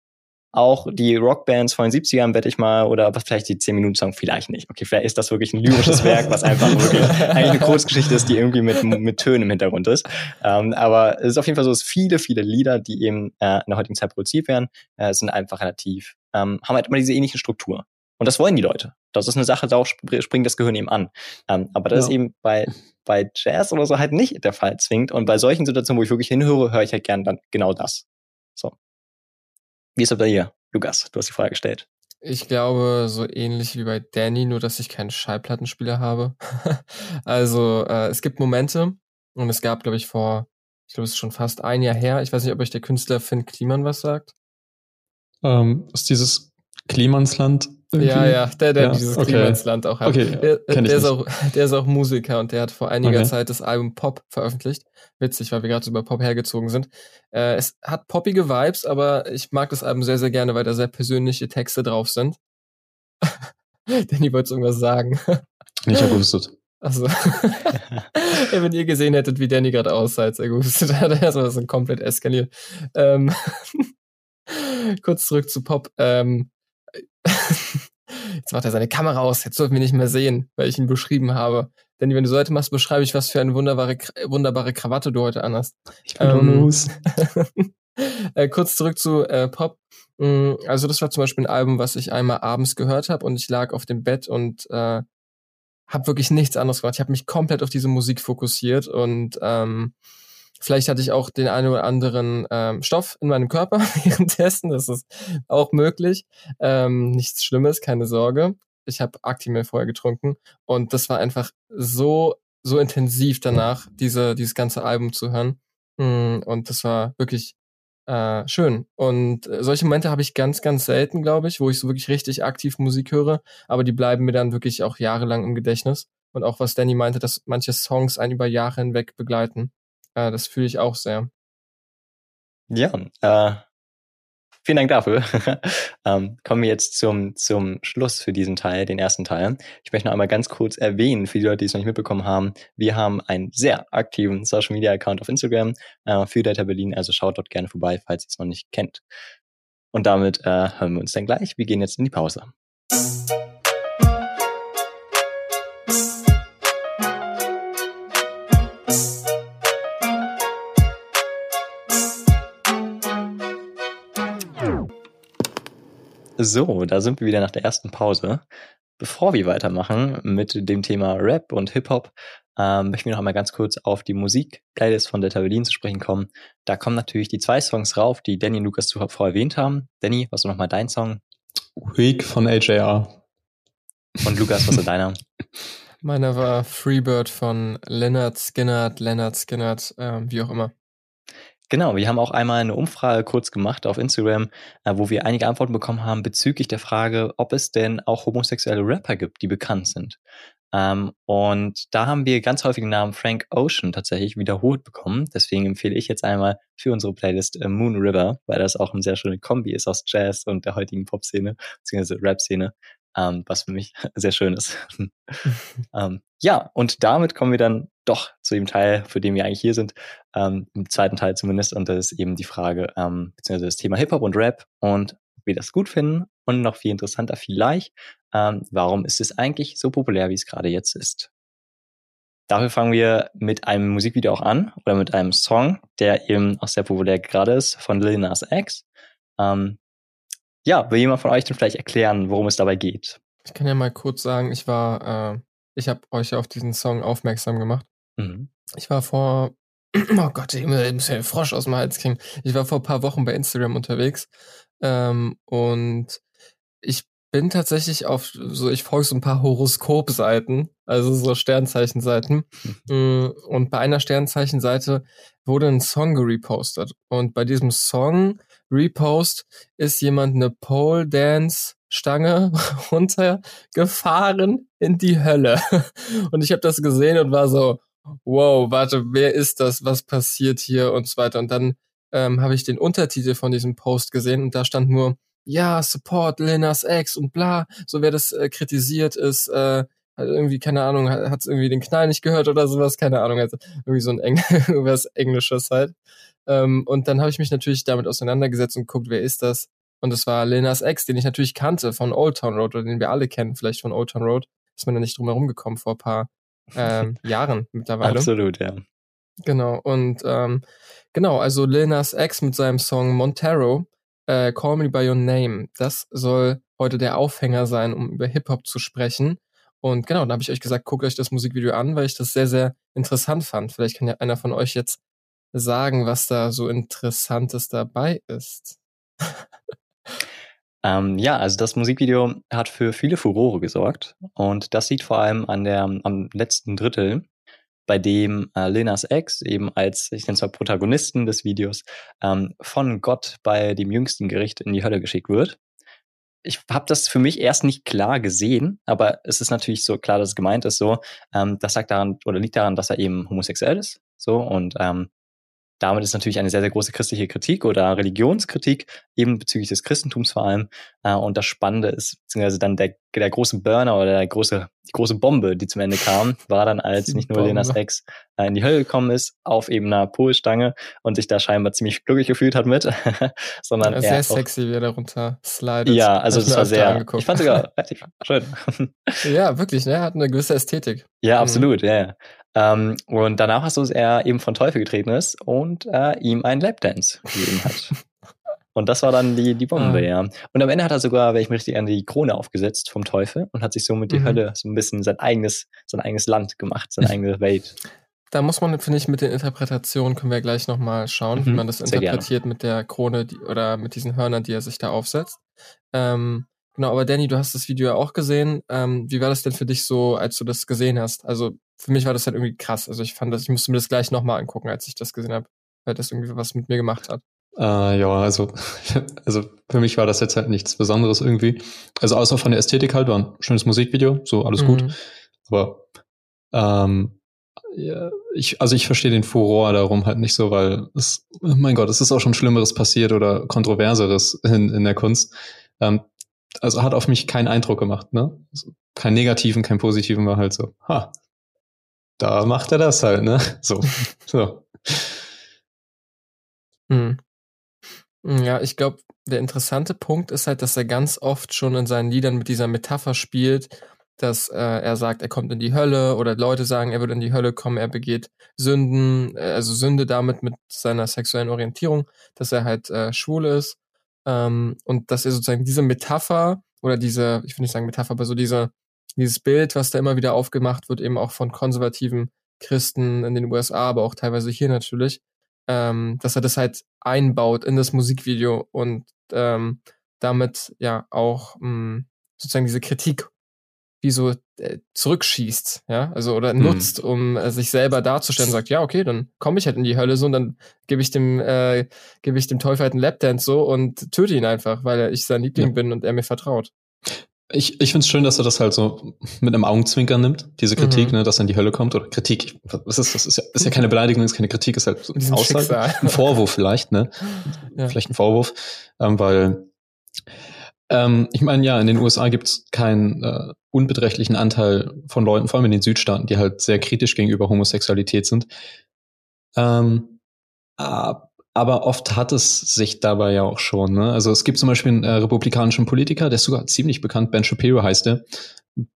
auch die Rockbands von den 70ern, wette ich mal, oder was vielleicht die 10-Minuten-Song vielleicht nicht. Okay, vielleicht ist das wirklich ein lyrisches Werk, was einfach wirklich eigentlich eine Kurzgeschichte ist, die irgendwie mit, mit Tönen im Hintergrund ist. Ähm, aber es ist auf jeden Fall so, dass viele, viele Lieder, die eben äh, in der heutigen Zeit produziert werden, äh, sind einfach relativ, ähm, haben halt immer diese ähnliche Struktur. Und das wollen die Leute. Das ist eine Sache, da springt das Gehirn eben an. Ähm, aber das ja. ist eben bei, bei Jazz oder so halt nicht der Fall zwingt. Und bei solchen Situationen, wo ich wirklich hinhöre, höre ich halt gern dann genau das. So. Wie ist es bei dir, Lukas? Du hast die Frage gestellt.
Ich glaube, so ähnlich wie bei Danny, nur dass ich keinen Schallplattenspieler habe. also äh, es gibt Momente und es gab, glaube ich, vor, ich glaube, es ist schon fast ein Jahr her. Ich weiß nicht, ob euch der Künstler Finn Kliman was sagt.
Ähm, ist dieses Klimansland
irgendwie? Ja, ja, der, der ja, dieses okay. Klimansland auch hat. Okay, der, der ist auch, der ist auch Musiker und der hat vor einiger okay. Zeit das Album Pop veröffentlicht. Witzig, weil wir gerade über Pop hergezogen sind. Äh, es hat poppige Vibes, aber ich mag das Album sehr, sehr gerne, weil da sehr persönliche Texte drauf sind. Danny wollte irgendwas sagen.
Ich habe gewusst.
Also, ja, wenn ihr gesehen hättet, wie Danny gerade aussah, als er gewusst hat, er ist komplett eskaliert. Ähm, kurz zurück zu Pop. Ähm, Jetzt macht er seine Kamera aus, jetzt dürfen wir nicht mehr sehen, weil ich ihn beschrieben habe. Denn wenn du so heute machst, beschreibe ich, was für eine wunderbare, wunderbare Krawatte du heute anhast.
Ich bin ähm,
äh, kurz zurück zu äh, Pop. Mm, also das war zum Beispiel ein Album, was ich einmal abends gehört habe und ich lag auf dem Bett und äh, habe wirklich nichts anderes gemacht. Ich habe mich komplett auf diese Musik fokussiert und ähm, Vielleicht hatte ich auch den einen oder anderen ähm, Stoff in meinem Körper währenddessen. Das ist auch möglich. Ähm, nichts Schlimmes, keine Sorge. Ich habe Actimel vorher getrunken und das war einfach so so intensiv danach, diese dieses ganze Album zu hören. Mm, und das war wirklich äh, schön. Und solche Momente habe ich ganz, ganz selten, glaube ich, wo ich so wirklich richtig aktiv Musik höre. Aber die bleiben mir dann wirklich auch jahrelang im Gedächtnis. Und auch was Danny meinte, dass manche Songs einen über Jahre hinweg begleiten. Äh, das fühle ich auch sehr.
Ja, äh, vielen Dank dafür. ähm, kommen wir jetzt zum, zum Schluss für diesen Teil, den ersten Teil. Ich möchte noch einmal ganz kurz erwähnen, für die Leute, die es noch nicht mitbekommen haben, wir haben einen sehr aktiven Social Media Account auf Instagram äh, für Data Berlin, also schaut dort gerne vorbei, falls ihr es noch nicht kennt. Und damit äh, hören wir uns dann gleich. Wir gehen jetzt in die Pause. So, da sind wir wieder nach der ersten Pause. Bevor wir weitermachen mit dem Thema Rap und Hip-Hop, ähm, möchten wir noch einmal ganz kurz auf die Musik-Playlist von Delta Berlin zu sprechen kommen. Da kommen natürlich die zwei Songs rauf, die Danny und Lukas zuvor erwähnt haben. Danny, was ist nochmal dein Song?
Week von AJR.
Und Lukas, was ist deiner?
Meiner war Freebird von Leonard Skinnert, Leonard Skinnert, äh, wie auch immer.
Genau, wir haben auch einmal eine Umfrage kurz gemacht auf Instagram, äh, wo wir einige Antworten bekommen haben bezüglich der Frage, ob es denn auch homosexuelle Rapper gibt, die bekannt sind. Ähm, und da haben wir ganz häufig den Namen Frank Ocean tatsächlich wiederholt bekommen. Deswegen empfehle ich jetzt einmal für unsere Playlist äh, Moon River, weil das auch eine sehr schöne Kombi ist aus Jazz und der heutigen Pop-Szene, beziehungsweise Rap-Szene ähm, was für mich sehr schön ist. ja, und damit kommen wir dann doch zu dem Teil, für den wir eigentlich hier sind, ähm, im zweiten Teil zumindest, und das ist eben die Frage, ähm, beziehungsweise das Thema Hip-Hop und Rap und ob wir das gut finden und noch viel interessanter vielleicht, ähm, warum ist es eigentlich so populär, wie es gerade jetzt ist? Dafür fangen wir mit einem Musikvideo auch an oder mit einem Song, der eben auch sehr populär gerade ist, von Lil Nas X. Ähm, ja, will jemand von euch denn vielleicht erklären, worum es dabei geht?
Ich kann ja mal kurz sagen, ich war, äh, ich habe euch auf diesen Song aufmerksam gemacht. Mhm. Ich war vor, oh Gott, ich muss ja Frosch aus dem Hals kriegen. Ich war vor ein paar Wochen bei Instagram unterwegs ähm, und ich bin tatsächlich auf, so ich folge so ein paar Horoskopseiten, also so Sternzeichenseiten. Mhm. Und bei einer Sternzeichenseite wurde ein Song gerepostet. Und bei diesem Song Repost ist jemand eine Pole Dance Stange runtergefahren in die Hölle. Und ich habe das gesehen und war so, wow, warte, wer ist das? Was passiert hier und so weiter. Und dann ähm, habe ich den Untertitel von diesem Post gesehen und da stand nur, ja, Support Lenas X und bla, so wer das äh, kritisiert ist, äh, hat irgendwie, keine Ahnung, hat es irgendwie den Knall nicht gehört oder sowas, keine Ahnung, also irgendwie so ein Eng irgendwas Englisches halt. Ähm, und dann habe ich mich natürlich damit auseinandergesetzt und guckt, wer ist das? Und es war Lenas Ex, den ich natürlich kannte von Old Town Road oder den wir alle kennen, vielleicht von Old Town Road. Ist mir da nicht drum herum gekommen vor ein paar ähm, Jahren mittlerweile.
Absolut, ja.
Genau, und ähm, genau, also Lenas Ex mit seinem Song Montero, äh, Call Me By Your Name, das soll heute der Aufhänger sein, um über Hip-Hop zu sprechen. Und genau, da habe ich euch gesagt, guckt euch das Musikvideo an, weil ich das sehr, sehr interessant fand. Vielleicht kann ja einer von euch jetzt sagen, was da so Interessantes dabei ist.
Ähm, ja, also das Musikvideo hat für viele Furore gesorgt und das sieht vor allem an der, am letzten Drittel, bei dem äh, Lenas Ex eben als, ich nenne es mal Protagonisten des Videos, ähm, von Gott bei dem jüngsten Gericht in die Hölle geschickt wird ich habe das für mich erst nicht klar gesehen, aber es ist natürlich so klar, dass es gemeint ist so. Ähm, das sagt daran oder liegt daran, dass er eben homosexuell ist, so und ähm, damit ist natürlich eine sehr, sehr große christliche Kritik oder Religionskritik, eben bezüglich des Christentums vor allem. Äh, und das Spannende ist, beziehungsweise dann der, der große Burner oder der große, die große Bombe, die zum Ende kam, war dann, als nicht nur Lenas Ex äh, in die Hölle gekommen ist, auf eben einer Polstange und sich da scheinbar ziemlich glücklich gefühlt hat mit, sondern
ja, sehr sexy, wie er darunter slidet.
Ja, also das war sehr, angeguckt. ich fand sogar relativ schön.
ja, wirklich, ne, er hat eine gewisse Ästhetik.
Ja, absolut, mhm. ja, ja. Ähm, und danach hast du, dass er eben von Teufel getreten ist und äh, ihm einen Lapdance gegeben hat. und das war dann die, die Bombe, ah. ja. Und am Ende hat er sogar, wenn ich mich richtig an die Krone aufgesetzt vom Teufel und hat sich somit die mhm. Hölle so ein bisschen sein eigenes, sein eigenes Land gemacht, seine eigene Welt.
Da muss man, finde ich, mit den Interpretationen können wir gleich nochmal schauen, mhm, wie man das interpretiert mit der Krone die, oder mit diesen Hörnern, die er sich da aufsetzt. Ähm, genau, aber Danny, du hast das Video ja auch gesehen. Ähm, wie war das denn für dich so, als du das gesehen hast? Also für mich war das halt irgendwie krass. Also ich fand das, ich musste mir das gleich nochmal angucken, als ich das gesehen habe, weil das irgendwie was mit mir gemacht hat.
Äh, ja, also, also für mich war das jetzt halt nichts Besonderes irgendwie. Also außer von der Ästhetik halt, war ein schönes Musikvideo, so alles mhm. gut. Aber ähm, ja, ich, also ich verstehe den Furor darum halt nicht so, weil es, oh mein Gott, es ist auch schon Schlimmeres passiert oder Kontroverseres in, in der Kunst. Ähm, also hat auf mich keinen Eindruck gemacht, ne? Also keinen negativen, keinen positiven, war halt so, ha, da macht er das halt, ne? So, so.
Hm. Ja, ich glaube, der interessante Punkt ist halt, dass er ganz oft schon in seinen Liedern mit dieser Metapher spielt, dass äh, er sagt, er kommt in die Hölle oder Leute sagen, er wird in die Hölle kommen, er begeht Sünden, äh, also Sünde damit mit seiner sexuellen Orientierung, dass er halt äh, schwul ist. Ähm, und dass er sozusagen diese Metapher oder diese, ich will nicht sagen Metapher, aber so diese, dieses Bild, was da immer wieder aufgemacht wird, eben auch von konservativen Christen in den USA, aber auch teilweise hier natürlich, ähm, dass er das halt einbaut in das Musikvideo und ähm, damit ja auch mh, hm, sozusagen diese Kritik wie so äh, zurückschießt, ja, also oder mhm. nutzt, um äh, sich selber darzustellen, sagt, ja, okay, dann komme ich halt in die Hölle so und dann gebe ich dem äh, gebe ich dem Teufel halt einen Lapdance so und töte ihn einfach, weil ich sein Liebling ja. bin und er mir vertraut.
Ich, ich finde es schön, dass er das halt so mit einem Augenzwinker nimmt, diese Kritik, mhm. ne, dass er in die Hölle kommt. Oder Kritik, was ist das? Ist ja, ist ja keine Beleidigung, ist keine Kritik, ist halt so eine Aussage. Ein Vorwurf vielleicht, ne? Ja. Vielleicht ein Vorwurf. Ähm, weil ähm, ich meine, ja, in den USA gibt es keinen äh, unbeträchtlichen Anteil von Leuten, vor allem in den Südstaaten, die halt sehr kritisch gegenüber Homosexualität sind. Ähm, aber oft hat es sich dabei ja auch schon. Ne? Also es gibt zum Beispiel einen äh, republikanischen Politiker, der ist sogar ziemlich bekannt, Ben Shapiro heißt der.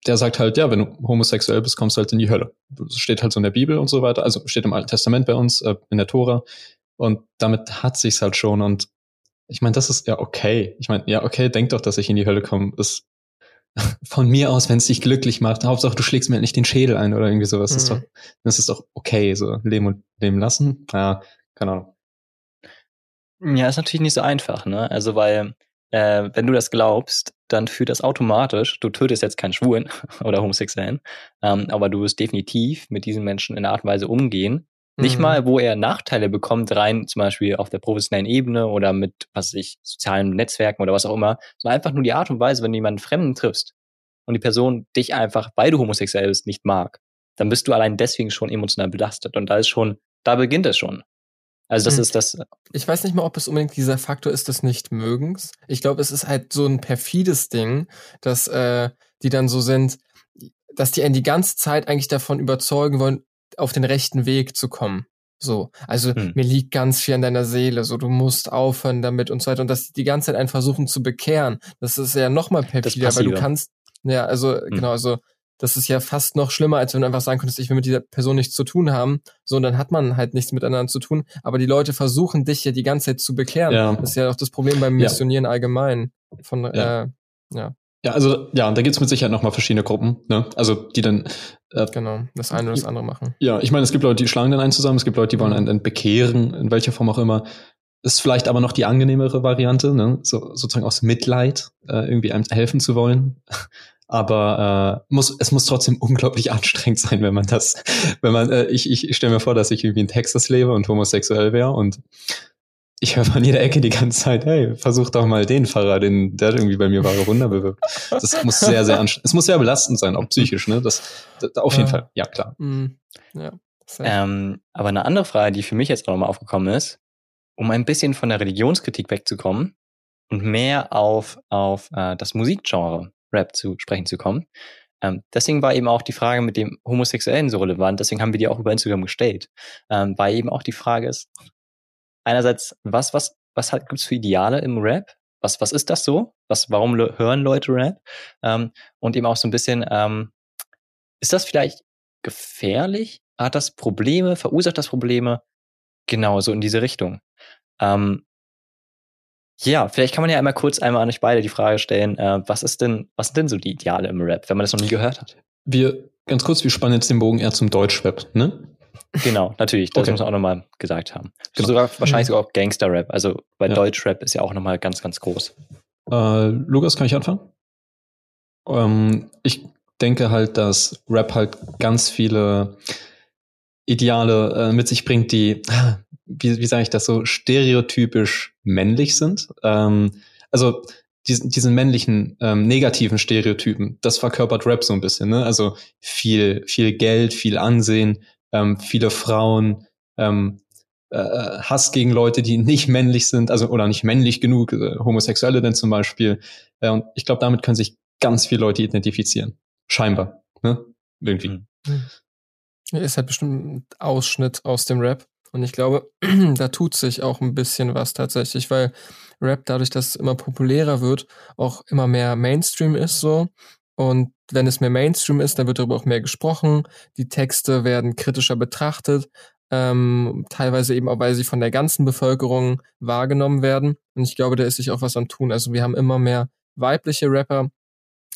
Der sagt halt, ja, wenn du homosexuell bist, kommst du halt in die Hölle. Das steht halt so in der Bibel und so weiter. Also steht im Alten Testament bei uns, äh, in der Tora. Und damit hat sich's halt schon. Und ich meine, das ist ja okay. Ich meine, ja, okay, denk doch, dass ich in die Hölle komme. Ist von mir aus, wenn es dich glücklich macht. Hauptsache, du schlägst mir halt nicht den Schädel ein oder irgendwie sowas. Mhm. Das, ist doch, das ist doch okay, so leben und leben lassen. Ja, keine Ahnung.
Ja, ist natürlich nicht so einfach, ne? Also, weil, äh, wenn du das glaubst, dann führt das automatisch, du tötest jetzt keinen Schwulen oder Homosexuellen, ähm, aber du wirst definitiv mit diesen Menschen in einer Art und Weise umgehen, nicht mhm. mal, wo er Nachteile bekommt, rein zum Beispiel auf der professionellen Ebene oder mit, was weiß ich, sozialen Netzwerken oder was auch immer, sondern einfach nur die Art und Weise, wenn du jemanden Fremden triffst und die Person dich einfach, weil du homosexuell bist, nicht mag, dann bist du allein deswegen schon emotional belastet. Und da ist schon, da beginnt es schon. Also das hm. ist das.
Ich weiß nicht mal, ob es unbedingt dieser Faktor ist des Nichtmögens. Ich glaube, es ist halt so ein perfides Ding, dass äh, die dann so sind, dass die einen die ganze Zeit eigentlich davon überzeugen wollen, auf den rechten Weg zu kommen. So, also hm. mir liegt ganz viel an deiner Seele, so du musst aufhören damit und so weiter und dass die die ganze Zeit einen versuchen zu bekehren. Das ist ja noch mal perfider, weil du kannst, ja, also hm. genau, also das ist ja fast noch schlimmer, als wenn du einfach sagen könntest, ich will mit dieser Person nichts zu tun haben. So, und dann hat man halt nichts miteinander zu tun. Aber die Leute versuchen dich ja die ganze Zeit zu bekehren. Ja. Das ist ja auch das Problem beim Missionieren ja. allgemein. Von, ja. Äh, ja.
Ja, also ja, da gibt's mit Sicherheit nochmal verschiedene Gruppen, ne? Also die dann
äh, genau das eine oder das andere machen.
Ja, ich meine, es gibt Leute, die schlagen den einen zusammen, es gibt Leute, die wollen mhm. einen, einen bekehren, in welcher Form auch immer. Ist vielleicht aber noch die angenehmere Variante, ne? So, sozusagen aus Mitleid äh, irgendwie einem helfen zu wollen. Aber äh, muss, es muss trotzdem unglaublich anstrengend sein, wenn man das, wenn man, äh, ich, ich stelle mir vor, dass ich irgendwie in Texas lebe und homosexuell wäre und ich höre von jeder Ecke die ganze Zeit, hey, versuch doch mal den Pfarrer, den, der irgendwie bei mir wahre Wunder bewirkt. Das muss sehr, sehr anstrengend, es muss sehr belastend sein, auch psychisch, ne? Das, das auf jeden Fall, ja, klar. Mhm.
Ja, ähm, aber eine andere Frage, die für mich jetzt auch nochmal aufgekommen ist, um ein bisschen von der Religionskritik wegzukommen und mehr auf, auf äh, das Musikgenre Rap zu sprechen zu kommen. Ähm, deswegen war eben auch die Frage mit dem Homosexuellen so relevant. Deswegen haben wir die auch über Instagram gestellt. Ähm, weil eben auch die Frage ist, einerseits, was, was, was halt, gibt's für Ideale im Rap? Was, was ist das so? Was, warum hören Leute Rap? Ähm, und eben auch so ein bisschen, ähm, ist das vielleicht gefährlich? Hat das Probleme? Verursacht das Probleme? Genau, so in diese Richtung. Ähm, ja, vielleicht kann man ja einmal kurz einmal an euch beide die Frage stellen, äh, was ist denn, was sind denn so die Ideale im Rap, wenn man das noch nie gehört hat?
Wir, ganz kurz, wir spannen jetzt den Bogen eher zum Deutschrap, ne?
Genau, natürlich, das okay. muss man auch nochmal gesagt haben. Genau. Sogar, wahrscheinlich sogar auch Gangster-Rap, also bei ja. Deutschrap ist ja auch nochmal ganz, ganz groß.
Äh, Lukas, kann ich anfangen? Ähm, ich denke halt, dass Rap halt ganz viele Ideale äh, mit sich bringt, die, wie, wie sage ich das so, stereotypisch männlich sind. Ähm, also diesen, diesen männlichen ähm, negativen Stereotypen, das verkörpert Rap so ein bisschen. Ne? Also viel, viel Geld, viel Ansehen, ähm, viele Frauen, ähm, äh, Hass gegen Leute, die nicht männlich sind, also oder nicht männlich genug, äh, Homosexuelle denn zum Beispiel. Äh, und ich glaube, damit können sich ganz viele Leute identifizieren. Scheinbar. Ne? Irgendwie.
Mhm. Ist halt bestimmt ein Ausschnitt aus dem Rap. Und ich glaube, da tut sich auch ein bisschen was tatsächlich, weil Rap dadurch, dass es immer populärer wird, auch immer mehr Mainstream ist so. Und wenn es mehr Mainstream ist, dann wird darüber auch mehr gesprochen. Die Texte werden kritischer betrachtet, ähm, teilweise eben auch, weil sie von der ganzen Bevölkerung wahrgenommen werden. Und ich glaube, da ist sich auch was am tun. Also wir haben immer mehr weibliche Rapper.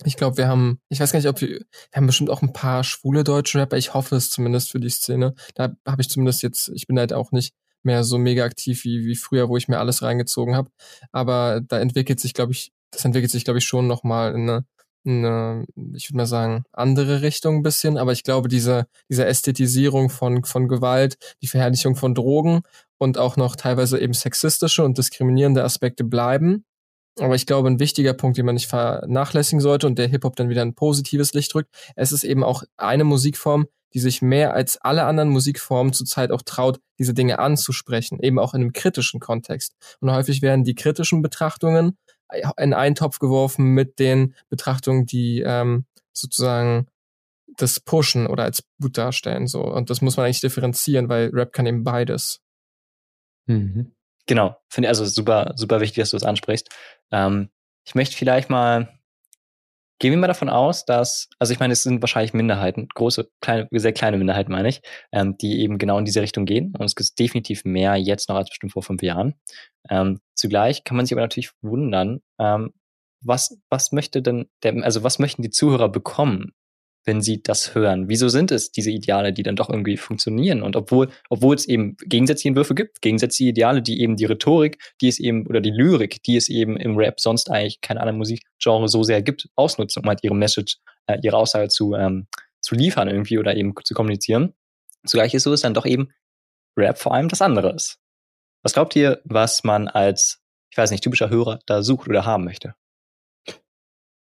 Ich glaube, wir haben, ich weiß gar nicht, ob wir, wir haben bestimmt auch ein paar schwule deutsche Rapper. Ich hoffe es zumindest für die Szene. Da habe ich zumindest jetzt, ich bin halt auch nicht mehr so mega aktiv wie, wie früher, wo ich mir alles reingezogen habe. Aber da entwickelt sich, glaube ich, das entwickelt sich, glaube ich, schon nochmal in eine eine, ich würde mal sagen, andere Richtung ein bisschen, aber ich glaube, diese, diese Ästhetisierung von, von Gewalt, die Verherrlichung von Drogen und auch noch teilweise eben sexistische und diskriminierende Aspekte bleiben. Aber ich glaube, ein wichtiger Punkt, den man nicht vernachlässigen sollte und der Hip-Hop dann wieder ein positives Licht drückt, es ist eben auch eine Musikform, die sich mehr als alle anderen Musikformen zurzeit auch traut, diese Dinge anzusprechen, eben auch in einem kritischen Kontext. Und häufig werden die kritischen Betrachtungen in einen Topf geworfen mit den Betrachtungen, die ähm, sozusagen das pushen oder als gut darstellen. So. Und das muss man eigentlich differenzieren, weil Rap kann eben beides.
Mhm. Genau, finde ich also super, super wichtig, dass du das ansprichst. Ähm, ich möchte vielleicht mal Gehen wir mal davon aus, dass, also ich meine, es sind wahrscheinlich Minderheiten, große, kleine, sehr kleine Minderheiten, meine ich, ähm, die eben genau in diese Richtung gehen. Und es gibt definitiv mehr jetzt noch als bestimmt vor fünf Jahren. Ähm, zugleich kann man sich aber natürlich wundern, ähm, was, was möchte denn der, also was möchten die Zuhörer bekommen, wenn sie das hören? Wieso sind es diese Ideale, die dann doch irgendwie funktionieren? Und obwohl, obwohl es eben gegensätzliche Entwürfe gibt, gegensätzliche Ideale, die eben die Rhetorik, die es eben, oder die Lyrik, die es eben im Rap sonst eigentlich keine andere Musikgenre so sehr gibt, ausnutzen, um halt ihre Message, äh, ihre Aussage zu, ähm, zu liefern irgendwie oder eben zu kommunizieren. Zugleich ist so, ist dann doch eben Rap vor allem das andere ist. Was glaubt ihr, was man als, ich weiß nicht, typischer Hörer da sucht oder haben möchte?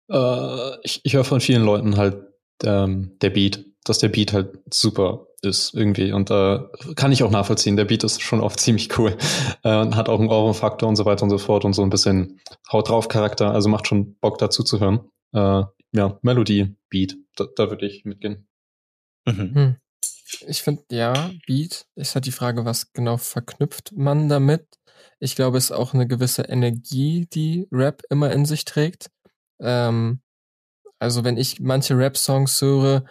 Äh, ich, ich höre von vielen Leuten halt ähm, der Beat, dass der Beat halt super ist irgendwie. Und äh, kann ich auch nachvollziehen. Der Beat ist schon oft ziemlich cool. Äh, und hat auch einen Ohren-Faktor und so weiter und so fort und so ein bisschen Haut drauf Charakter. Also macht schon Bock dazu zu hören. Äh, ja, Melodie, Beat, da, da würde ich mitgehen.
Mhm. Hm. Ich finde, ja, Beat ist halt die Frage, was genau verknüpft man damit. Ich glaube, es ist auch eine gewisse Energie, die Rap immer in sich trägt. Ähm, also wenn ich manche Rap-Songs höre,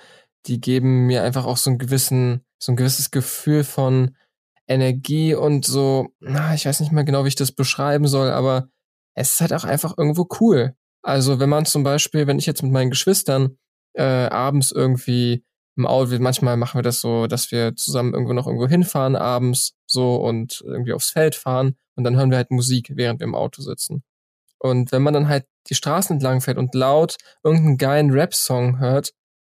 die geben mir einfach auch so einen gewissen, so ein gewisses Gefühl von Energie und so, na, ich weiß nicht mehr genau, wie ich das beschreiben soll, aber es ist halt auch einfach irgendwo cool. Also wenn man zum Beispiel, wenn ich jetzt mit meinen Geschwistern äh, abends irgendwie im Auto, manchmal machen wir das so, dass wir zusammen irgendwo noch irgendwo hinfahren abends so und irgendwie aufs Feld fahren und dann hören wir halt Musik, während wir im Auto sitzen. Und wenn man dann halt die Straßen entlang fährt und laut irgendeinen geilen Rap-Song hört,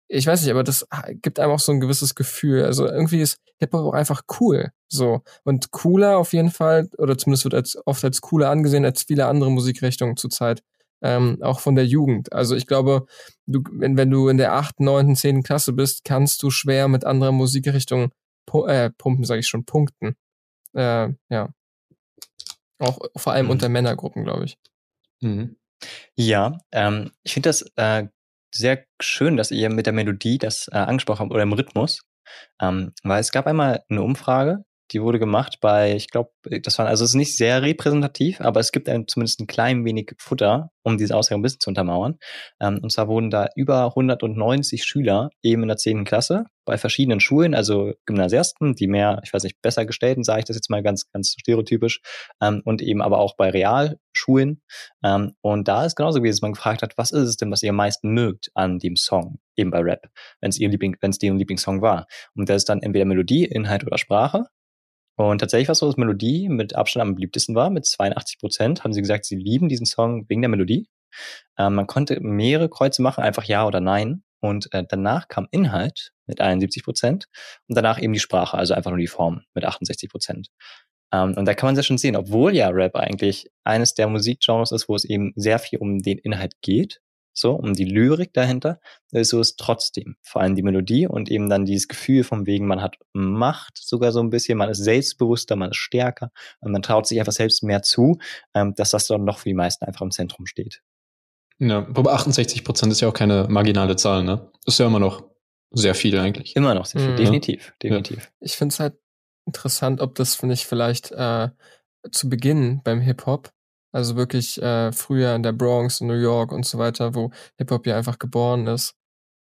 ich weiß nicht, aber das gibt einem auch so ein gewisses Gefühl. Also irgendwie ist Hip-Hop auch einfach cool. So. Und cooler auf jeden Fall, oder zumindest wird als, oft als cooler angesehen als viele andere Musikrichtungen zurzeit. Ähm, auch von der Jugend. Also ich glaube, du, wenn, wenn du in der achten, neunten, zehnten Klasse bist, kannst du schwer mit anderen Musikrichtungen pu äh, pumpen, sage ich schon, punkten. Äh, ja. Auch vor allem mhm. unter Männergruppen, glaube ich.
Mhm. Ja, ähm, ich finde das äh, sehr schön, dass ihr mit der Melodie das äh, angesprochen habt oder im Rhythmus. Ähm, weil es gab einmal eine Umfrage, die wurde gemacht bei, ich glaube, das war, also es ist nicht sehr repräsentativ, aber es gibt ein, zumindest ein klein wenig Futter, um diese Aussage ein bisschen zu untermauern. Ähm, und zwar wurden da über 190 Schüler eben in der 10. Klasse bei verschiedenen Schulen, also Gymnasiasten, die mehr, ich weiß nicht, besser gestellten, sage ich das jetzt mal ganz, ganz stereotypisch, ähm, und eben aber auch bei Realschulen. Ähm, und da ist genauso gewesen, dass man gefragt hat, was ist es denn, was ihr am meisten mögt an dem Song, eben bei Rap, wenn es ihr Liebling, wenn es ihr Lieblingssong war. Und das ist dann entweder Melodie, Inhalt oder Sprache. Und tatsächlich war es so, dass Melodie mit Abstand am beliebtesten war. Mit 82 Prozent haben sie gesagt, sie lieben diesen Song wegen der Melodie. Ähm, man konnte mehrere Kreuze machen, einfach Ja oder Nein. Und äh, danach kam Inhalt mit 71 Prozent und danach eben die Sprache, also einfach nur die Form mit 68 Prozent. Ähm, und da kann man sehr schon sehen, obwohl ja Rap eigentlich eines der Musikgenres ist, wo es eben sehr viel um den Inhalt geht, so um die Lyrik dahinter, äh, so ist trotzdem vor allem die Melodie und eben dann dieses Gefühl vom wegen, man hat Macht sogar so ein bisschen, man ist selbstbewusster, man ist stärker und man traut sich einfach selbst mehr zu, ähm, dass das dann noch für die meisten einfach im Zentrum steht.
Ja, wobei 68 Prozent ist ja auch keine marginale Zahl, ne? Ist ja immer noch sehr viel eigentlich.
Immer noch sehr viel, mhm. definitiv, definitiv. Ja.
Ich finde es halt interessant, ob das, finde ich, vielleicht äh, zu Beginn beim Hip-Hop, also wirklich äh, früher in der Bronx, in New York und so weiter, wo Hip-Hop ja einfach geboren ist,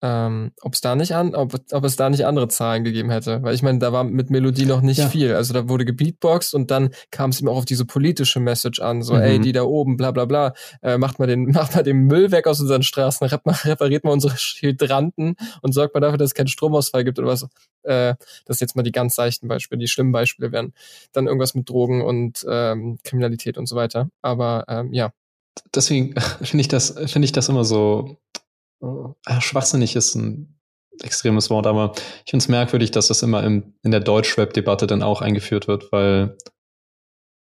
ähm, ob es da nicht an, ob, ob es da nicht andere Zahlen gegeben hätte. Weil ich meine, da war mit Melodie noch nicht ja. viel. Also da wurde gebeatboxt und dann kam es ihm auch auf diese politische Message an, so, mhm. ey, die da oben, bla bla bla, äh, macht mal den, macht mal den Müll weg aus unseren Straßen, repariert mal unsere Hydranten und sorgt mal dafür, dass es keinen Stromausfall gibt oder was. Äh, das jetzt mal die ganz seichten Beispiele, die schlimmen Beispiele wären. Dann irgendwas mit Drogen und ähm, Kriminalität und so weiter. Aber ähm, ja.
Deswegen finde ich das, finde ich das immer so äh, schwachsinnig ist ein extremes Wort, aber ich finde es merkwürdig, dass das immer im, in der Deutschrap-Debatte dann auch eingeführt wird, weil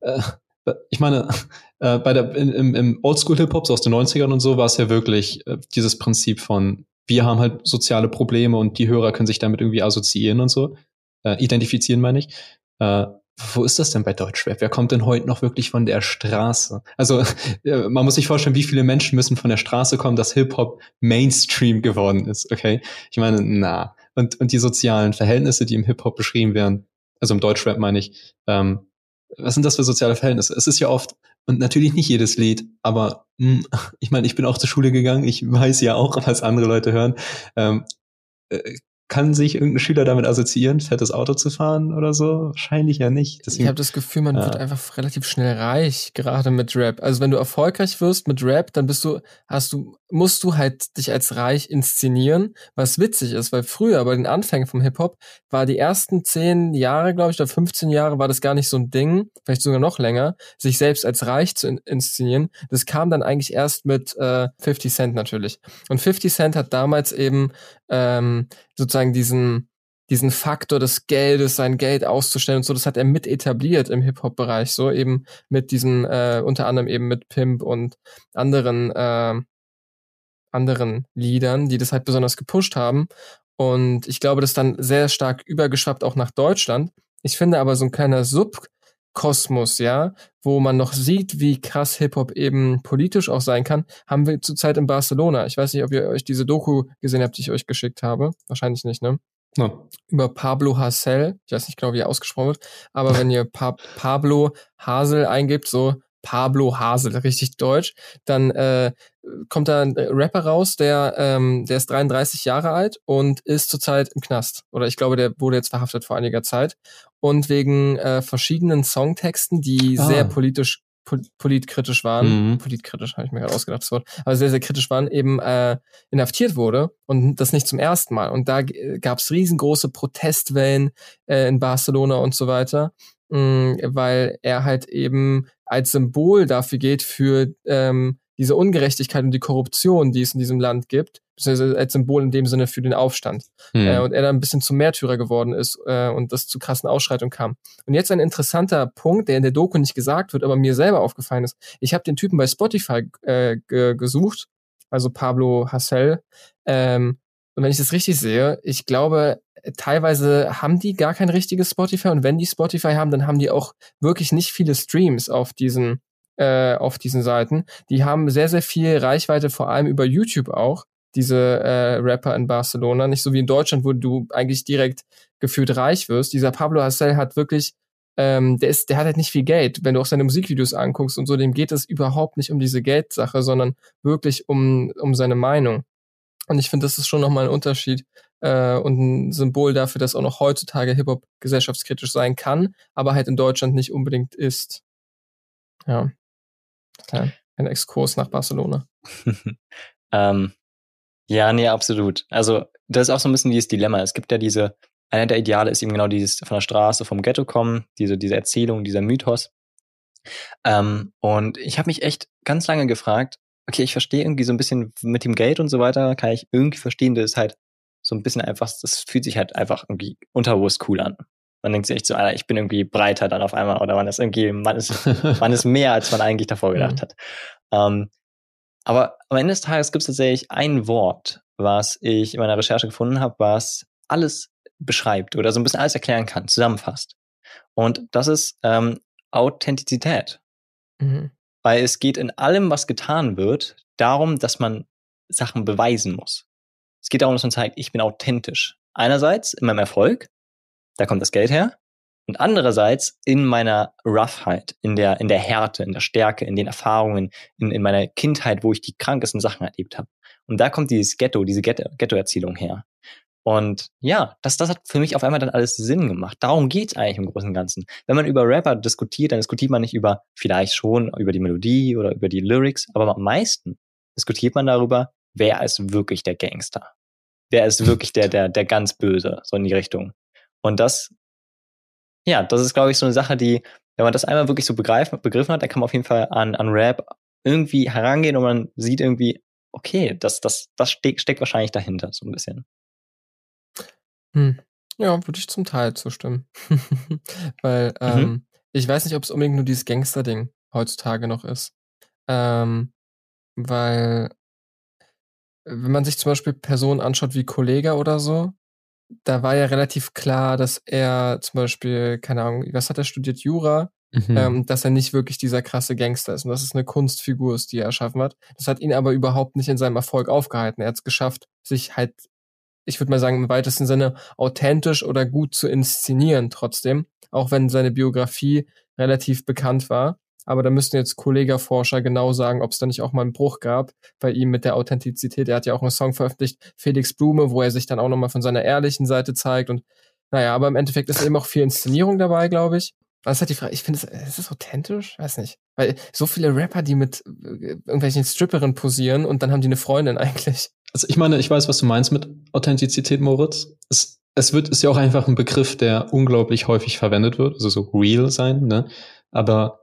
äh, ich meine, äh, bei der, im, im Oldschool-Hip-Hop so aus den 90ern und so war es ja wirklich äh, dieses Prinzip von, wir haben halt soziale Probleme und die Hörer können sich damit irgendwie assoziieren und so, äh, identifizieren meine ich. Äh, wo ist das denn bei Deutschrap? Wer kommt denn heute noch wirklich von der Straße? Also man muss sich vorstellen, wie viele Menschen müssen von der Straße kommen, dass Hip-Hop Mainstream geworden ist, okay? Ich meine, na. Und, und die sozialen Verhältnisse, die im Hip-Hop beschrieben werden, also im Deutschrap meine ich, ähm, was sind das für soziale Verhältnisse? Es ist ja oft, und natürlich nicht jedes Lied, aber mh, hm, ich meine, ich bin auch zur Schule gegangen, ich weiß ja auch, was andere Leute hören. Ähm, äh, kann sich irgendein Schüler damit assoziieren, fettes Auto zu fahren oder so? Wahrscheinlich ja nicht.
Deswegen, ich habe das Gefühl, man ja. wird einfach relativ schnell reich, gerade mit Rap. Also wenn du erfolgreich wirst mit Rap, dann bist du, hast du, musst du halt dich als reich inszenieren, was witzig ist, weil früher bei den Anfängen vom Hip-Hop war die ersten zehn Jahre, glaube ich, oder 15 Jahre war das gar nicht so ein Ding, vielleicht sogar noch länger, sich selbst als reich zu inszenieren. Das kam dann eigentlich erst mit äh, 50 Cent natürlich. Und 50 Cent hat damals eben ähm, sozusagen diesen, diesen Faktor des Geldes, sein Geld auszustellen und so, das hat er mit etabliert im Hip-Hop-Bereich, so eben mit diesem, äh, unter anderem eben mit Pimp und anderen, äh, anderen Liedern, die das halt besonders gepusht haben. Und ich glaube, das dann sehr stark übergeschwappt auch nach Deutschland. Ich finde aber so ein kleiner Subkosmos, ja, wo man noch sieht, wie krass Hip-Hop eben politisch auch sein kann, haben wir zurzeit in Barcelona. Ich weiß nicht, ob ihr euch diese Doku gesehen habt, die ich euch geschickt habe. Wahrscheinlich nicht, ne? No. Über Pablo Hassel. Ich weiß nicht genau, wie er ausgesprochen wird. Aber wenn ihr pa Pablo Hasel eingibt, so Pablo Hasel, richtig deutsch, dann äh, kommt da ein Rapper raus, der, ähm, der ist 33 Jahre alt und ist zurzeit im Knast. Oder ich glaube, der wurde jetzt verhaftet vor einiger Zeit. Und wegen äh, verschiedenen Songtexten, die ah. sehr politisch politkritisch waren, mhm. politkritisch habe ich mir gerade ausgedacht das Wort, aber sehr, sehr kritisch waren, eben äh, inhaftiert wurde und das nicht zum ersten Mal. Und da gab es riesengroße Protestwellen äh, in Barcelona und so weiter, mh, mm, weil er halt eben als Symbol dafür geht für ähm, diese Ungerechtigkeit und die Korruption, die es in diesem Land gibt, beziehungsweise als Symbol in dem Sinne für den Aufstand. Mhm. Äh, und er dann ein bisschen zum Märtyrer geworden ist äh, und das zu krassen Ausschreitungen kam. Und jetzt ein interessanter Punkt, der in der Doku nicht gesagt wird, aber mir selber aufgefallen ist. Ich habe den Typen bei Spotify äh, gesucht, also Pablo Hassel. Ähm, und wenn ich das richtig sehe, ich glaube, teilweise haben die gar kein richtiges Spotify und wenn die Spotify haben, dann haben die auch wirklich nicht viele Streams auf diesen äh, auf diesen Seiten. Die haben sehr sehr viel Reichweite, vor allem über YouTube auch. Diese äh, Rapper in Barcelona, nicht so wie in Deutschland, wo du eigentlich direkt gefühlt reich wirst. Dieser Pablo Hassel hat wirklich ähm, der ist, der hat halt nicht viel Geld. Wenn du auch seine Musikvideos anguckst und so, dem geht es überhaupt nicht um diese Geldsache, sondern wirklich um, um seine Meinung. Und ich finde, das ist schon nochmal ein Unterschied äh, und ein Symbol dafür, dass auch noch heutzutage Hip-Hop gesellschaftskritisch sein kann, aber halt in Deutschland nicht unbedingt ist. Ja. ja ein Exkurs nach Barcelona.
ähm, ja, nee, absolut. Also, das ist auch so ein bisschen dieses Dilemma. Es gibt ja diese, einer der Ideale ist eben genau dieses von der Straße, vom Ghetto kommen, diese, diese Erzählung, dieser Mythos. Ähm, und ich habe mich echt ganz lange gefragt, okay, ich verstehe irgendwie so ein bisschen mit dem Geld und so weiter, kann ich irgendwie verstehen, dass es halt so ein bisschen einfach, das fühlt sich halt einfach irgendwie unterbewusst cool an. Man denkt sich echt so, Alter, ich bin irgendwie breiter dann auf einmal oder man ist irgendwie, man ist, man ist mehr, als man eigentlich davor gedacht mhm. hat. Ähm, Aber am Ende des Tages gibt es tatsächlich ein Wort, was ich in meiner Recherche gefunden habe, was alles beschreibt oder so ein bisschen alles erklären kann, zusammenfasst. Und das ist ähm, Authentizität. Mhm. Weil es geht in allem, was getan wird, darum, dass man Sachen beweisen muss. Es geht darum, dass man zeigt, ich bin authentisch. Einerseits in meinem Erfolg, da kommt das Geld her. Und andererseits in meiner Roughheit, in der, in der Härte, in der Stärke, in den Erfahrungen, in, in meiner Kindheit, wo ich die krankesten Sachen erlebt habe. Und da kommt dieses Ghetto, diese Ghetto-Erzählung her. Und ja, das, das hat für mich auf einmal dann alles Sinn gemacht. Darum geht's eigentlich im Großen und Ganzen. Wenn man über Rapper diskutiert, dann diskutiert man nicht über, vielleicht schon über die Melodie oder über die Lyrics, aber am meisten diskutiert man darüber, wer ist wirklich der Gangster? Wer ist wirklich der, der, der ganz Böse, so in die Richtung. Und das, ja, das ist, glaube ich, so eine Sache, die, wenn man das einmal wirklich so begreifen, begriffen hat, dann kann man auf jeden Fall an, an Rap irgendwie herangehen und man sieht irgendwie, okay, das, das, das steckt, steckt wahrscheinlich dahinter, so ein bisschen.
Hm. Ja, würde ich zum Teil zustimmen. Weil mhm. ähm, mhm. ich weiß nicht, ob es unbedingt nur dieses Gangster-Ding heutzutage noch ist. Ähm, weil wenn man sich zum Beispiel Personen anschaut wie Kollege oder so, da war ja relativ klar, dass er zum Beispiel, keine Ahnung, was hat er studiert, Jura, mhm. ähm, dass er nicht wirklich dieser krasse Gangster ist und dass es eine Kunstfigur ist, die er erschaffen hat. Das hat ihn aber überhaupt nicht in seinem Erfolg aufgehalten. Er hat es geschafft, sich halt ich würde mal sagen, im weitesten Sinne authentisch oder gut zu inszenieren trotzdem, auch wenn seine Biografie relativ bekannt war. Aber da müssten jetzt Kollega-Forscher genau sagen, ob es da nicht auch mal einen Bruch gab bei ihm mit der Authentizität. Er hat ja auch einen Song veröffentlicht, Felix Blume, wo er sich dann auch nochmal von seiner ehrlichen Seite zeigt. Und naja, aber im Endeffekt ist eben auch viel Inszenierung dabei, glaube ich. Das ist halt die Frage, ich finde, ist es authentisch? Weiß nicht. Weil so viele Rapper, die mit äh, irgendwelchen Stripperinnen posieren und dann haben die eine Freundin eigentlich.
Also ich meine, ich weiß, was du meinst mit Authentizität, Moritz. Es, es wird, ist ja auch einfach ein Begriff, der unglaublich häufig verwendet wird, also so real sein, ne? Aber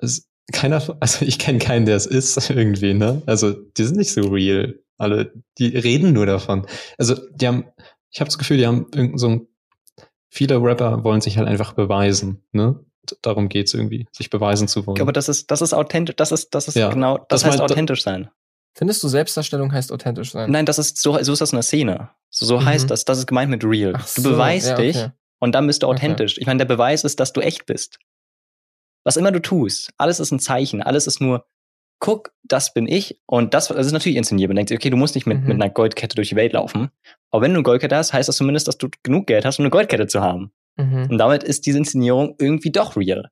es, keiner, also ich kenne keinen, der es ist irgendwie, ne? Also die sind nicht so real. Alle, die reden nur davon. Also die haben, ich habe das Gefühl, die haben irgend so ein, viele Rapper wollen sich halt einfach beweisen, ne? Darum geht's irgendwie, sich beweisen zu wollen.
Aber das ist, das ist authentisch, das ist, das ist ja, genau, das, das heißt meint, authentisch sein.
Findest du Selbstdarstellung heißt authentisch sein?
Nein, das ist so, so ist das in der Szene. So, so mhm. heißt das. Das ist gemeint mit real. Ach du beweist ja, okay. dich und dann bist du authentisch. Okay. Ich meine, der Beweis ist, dass du echt bist. Was immer du tust, alles ist ein Zeichen, alles ist nur, guck, das bin ich. Und das, das ist natürlich inszeniert. Man denkt, okay, du musst nicht mit, mhm. mit einer Goldkette durch die Welt laufen. Aber wenn du eine Goldkette hast, heißt das zumindest, dass du genug Geld hast, um eine Goldkette zu haben. Mhm. Und damit ist diese Inszenierung irgendwie doch real.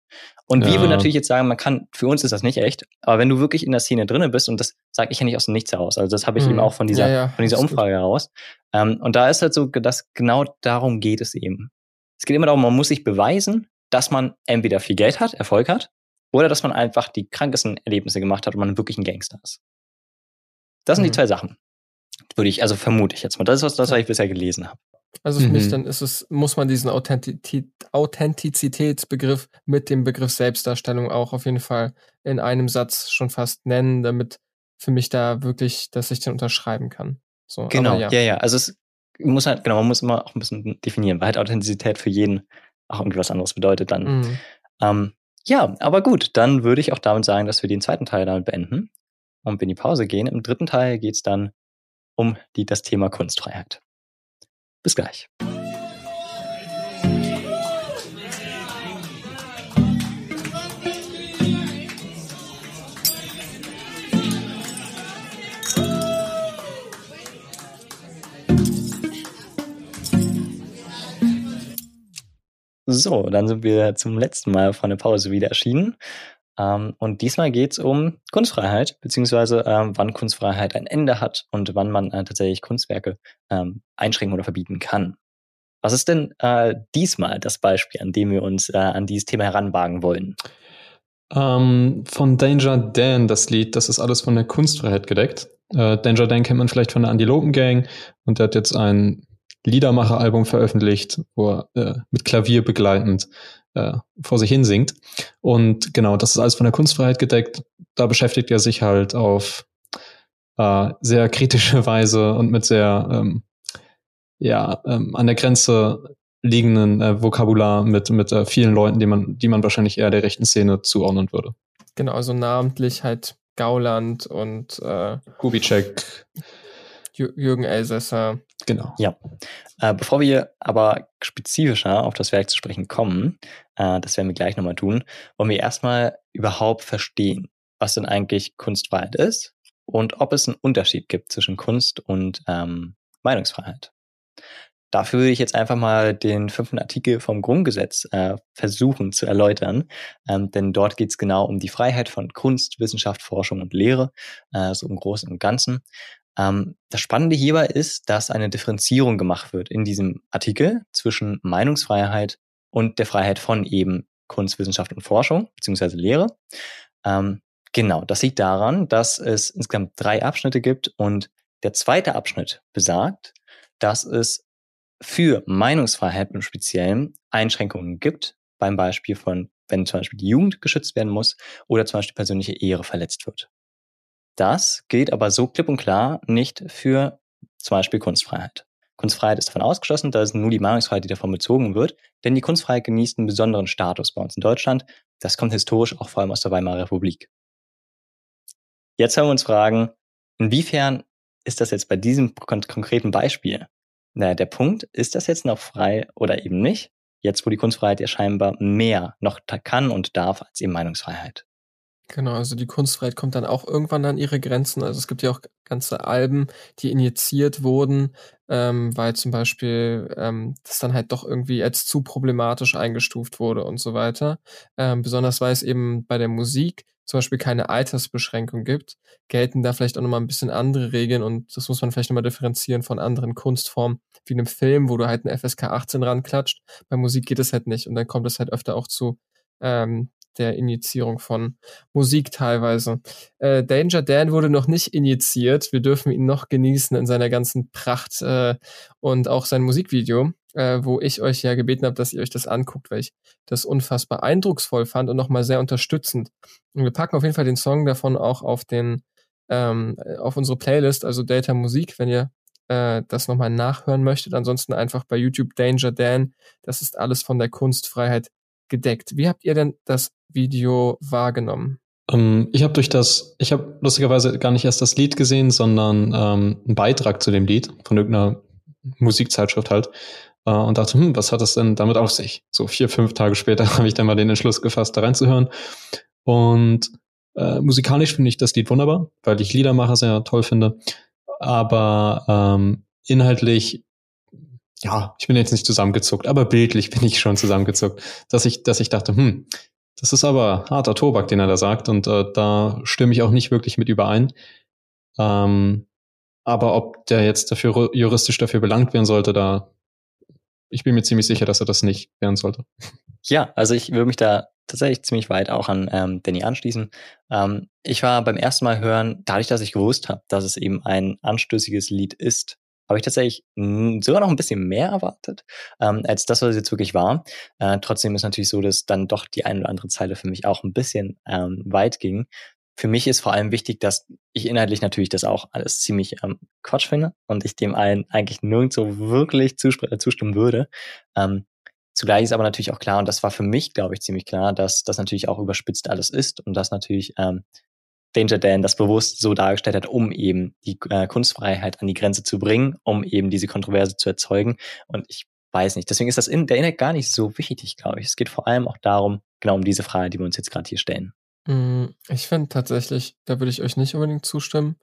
Und ja. wir würden natürlich jetzt sagen, man kann, für uns ist das nicht echt, aber wenn du wirklich in der Szene drinne bist, und das sage ich ja nicht aus dem Nichts heraus, also das habe ich mhm. eben auch von dieser, ja, ja, von dieser Umfrage gut. heraus. Ähm, und da ist halt so, dass genau darum geht es eben. Es geht immer darum, man muss sich beweisen, dass man entweder viel Geld hat, Erfolg hat, oder dass man einfach die krankesten Erlebnisse gemacht hat und man wirklich ein Gangster ist. Das sind mhm. die zwei Sachen. Würde ich, also vermute ich jetzt mal. Das ist was, das, was ich bisher gelesen habe.
Also für mhm. mich dann ist es, muss man diesen Authentizitätsbegriff mit dem Begriff Selbstdarstellung auch auf jeden Fall in einem Satz schon fast nennen, damit für mich da wirklich, dass ich den unterschreiben kann. So,
genau, ja. ja, ja. Also es muss halt, genau, man muss immer auch ein bisschen definieren, weil halt Authentizität für jeden auch irgendwie was anderes bedeutet dann. Mhm. Ähm, ja, aber gut, dann würde ich auch damit sagen, dass wir den zweiten Teil damit beenden und in die Pause gehen. Im dritten Teil geht es dann um die, das Thema Kunstfreiheit. Bis gleich. So, dann sind wir zum letzten Mal von der Pause wieder erschienen. Ähm, und diesmal geht es um Kunstfreiheit, beziehungsweise ähm, wann Kunstfreiheit ein Ende hat und wann man äh, tatsächlich Kunstwerke ähm, einschränken oder verbieten kann. Was ist denn äh, diesmal das Beispiel, an dem wir uns äh, an dieses Thema heranwagen wollen?
Ähm, von Danger Dan, das Lied, das ist alles von der Kunstfreiheit gedeckt. Äh, Danger Dan kennt man vielleicht von der Antilopen Gang und der hat jetzt ein Liedermacher-Album veröffentlicht, wo er äh, mit Klavier begleitend äh, vor sich hin singt. Und genau, das ist alles von der Kunstfreiheit gedeckt. Da beschäftigt er sich halt auf äh, sehr kritische Weise und mit sehr ähm, ja ähm, an der Grenze liegenden äh, Vokabular mit mit äh, vielen Leuten, die man die man wahrscheinlich eher der rechten Szene zuordnen würde.
Genau, also namentlich halt Gauland und äh,
Kubitschek.
Jürgen Elsässer.
Genau.
Ja. Äh, bevor wir aber spezifischer auf das Werk zu sprechen kommen, äh, das werden wir gleich nochmal tun, wollen wir erstmal überhaupt verstehen, was denn eigentlich Kunstfreiheit ist und ob es einen Unterschied gibt zwischen Kunst und ähm, Meinungsfreiheit. Dafür würde ich jetzt einfach mal den fünften Artikel vom Grundgesetz äh, versuchen zu erläutern, ähm, denn dort geht es genau um die Freiheit von Kunst, Wissenschaft, Forschung und Lehre, äh, so im Großen und Ganzen. Ähm, das Spannende hierbei ist, dass eine Differenzierung gemacht wird in diesem Artikel zwischen Meinungsfreiheit und der Freiheit von eben Kunst, Wissenschaft und Forschung beziehungsweise Lehre. Ähm, genau, das liegt daran, dass es insgesamt drei Abschnitte gibt und der zweite Abschnitt besagt, dass es für Meinungsfreiheit im Speziellen Einschränkungen gibt, beim Beispiel von, wenn zum Beispiel die Jugend geschützt werden muss oder zum Beispiel persönliche Ehre verletzt wird. Das gilt aber so klipp und klar nicht für zum Beispiel Kunstfreiheit. Kunstfreiheit ist davon ausgeschlossen, da ist nur die Meinungsfreiheit, die davon bezogen wird, denn die Kunstfreiheit genießt einen besonderen Status bei uns in Deutschland. Das kommt historisch auch vor allem aus der Weimarer Republik. Jetzt haben wir uns fragen, inwiefern ist das jetzt bei diesem konkreten Beispiel naja, der Punkt, ist das jetzt noch frei oder eben nicht? Jetzt, wo die Kunstfreiheit ja scheinbar mehr noch kann und darf als eben Meinungsfreiheit.
Genau, also die Kunstfreiheit kommt dann auch irgendwann an ihre Grenzen. Also es gibt ja auch ganze Alben, die injiziert wurden, ähm, weil zum Beispiel ähm, das dann halt doch irgendwie als zu problematisch eingestuft wurde und so weiter. Ähm, besonders weil es eben bei der Musik zum Beispiel keine Altersbeschränkung gibt, gelten da vielleicht auch nochmal ein bisschen andere Regeln und das muss man vielleicht nochmal differenzieren von anderen Kunstformen, wie einem Film, wo du halt eine FSK 18 ranklatscht. Bei Musik geht es halt nicht und dann kommt es halt öfter auch zu ähm, der Injizierung von Musik teilweise. Äh, Danger Dan wurde noch nicht injiziert. Wir dürfen ihn noch genießen in seiner ganzen Pracht äh, und auch sein Musikvideo, äh, wo ich euch ja gebeten habe, dass ihr euch das anguckt, weil ich das unfassbar eindrucksvoll fand und nochmal sehr unterstützend. Und wir packen auf jeden Fall den Song davon auch auf den ähm, auf unsere Playlist, also Data Musik, wenn ihr äh, das nochmal nachhören möchtet. Ansonsten einfach bei YouTube Danger Dan. Das ist alles von der Kunstfreiheit gedeckt. Wie habt ihr denn das Video wahrgenommen?
Ähm, ich habe durch das, ich habe lustigerweise gar nicht erst das Lied gesehen, sondern ähm, einen Beitrag zu dem Lied von irgendeiner Musikzeitschrift halt äh, und dachte, hm, was hat das denn damit auf sich? So vier, fünf Tage später habe ich dann mal den Entschluss gefasst, da reinzuhören. Und äh, musikalisch finde ich das Lied wunderbar, weil ich Liedermacher sehr toll finde. Aber ähm, inhaltlich ja, ich bin jetzt nicht zusammengezuckt, aber bildlich bin ich schon zusammengezuckt, dass ich, dass ich dachte, hm, das ist aber harter Tobak, den er da sagt, und äh, da stimme ich auch nicht wirklich mit überein. Ähm, aber ob der jetzt dafür juristisch dafür belangt werden sollte, da ich bin mir ziemlich sicher, dass er das nicht werden sollte.
Ja, also ich würde mich da tatsächlich ziemlich weit auch an ähm, Danny anschließen. Ähm, ich war beim ersten Mal hören, dadurch, dass ich gewusst habe, dass es eben ein anstößiges Lied ist, habe ich tatsächlich sogar noch ein bisschen mehr erwartet, ähm, als das, was es jetzt wirklich war. Äh, trotzdem ist natürlich so, dass dann doch die eine oder andere Zeile für mich auch ein bisschen ähm, weit ging. Für mich ist vor allem wichtig, dass ich inhaltlich natürlich das auch alles ziemlich ähm, Quatsch finde und ich dem allen eigentlich nirgendwo wirklich äh, zustimmen würde. Ähm, Zugleich ist aber natürlich auch klar, und das war für mich, glaube ich, ziemlich klar, dass das natürlich auch überspitzt alles ist und dass natürlich ähm, Danger Dan das bewusst so dargestellt hat, um eben die äh, Kunstfreiheit an die Grenze zu bringen, um eben diese Kontroverse zu erzeugen. Und ich weiß nicht. Deswegen ist das in, der Inhalt gar nicht so wichtig, glaube ich. Es geht vor allem auch darum, genau um diese Frage, die wir uns jetzt gerade hier stellen.
Mm, ich finde tatsächlich, da würde ich euch nicht unbedingt zustimmen.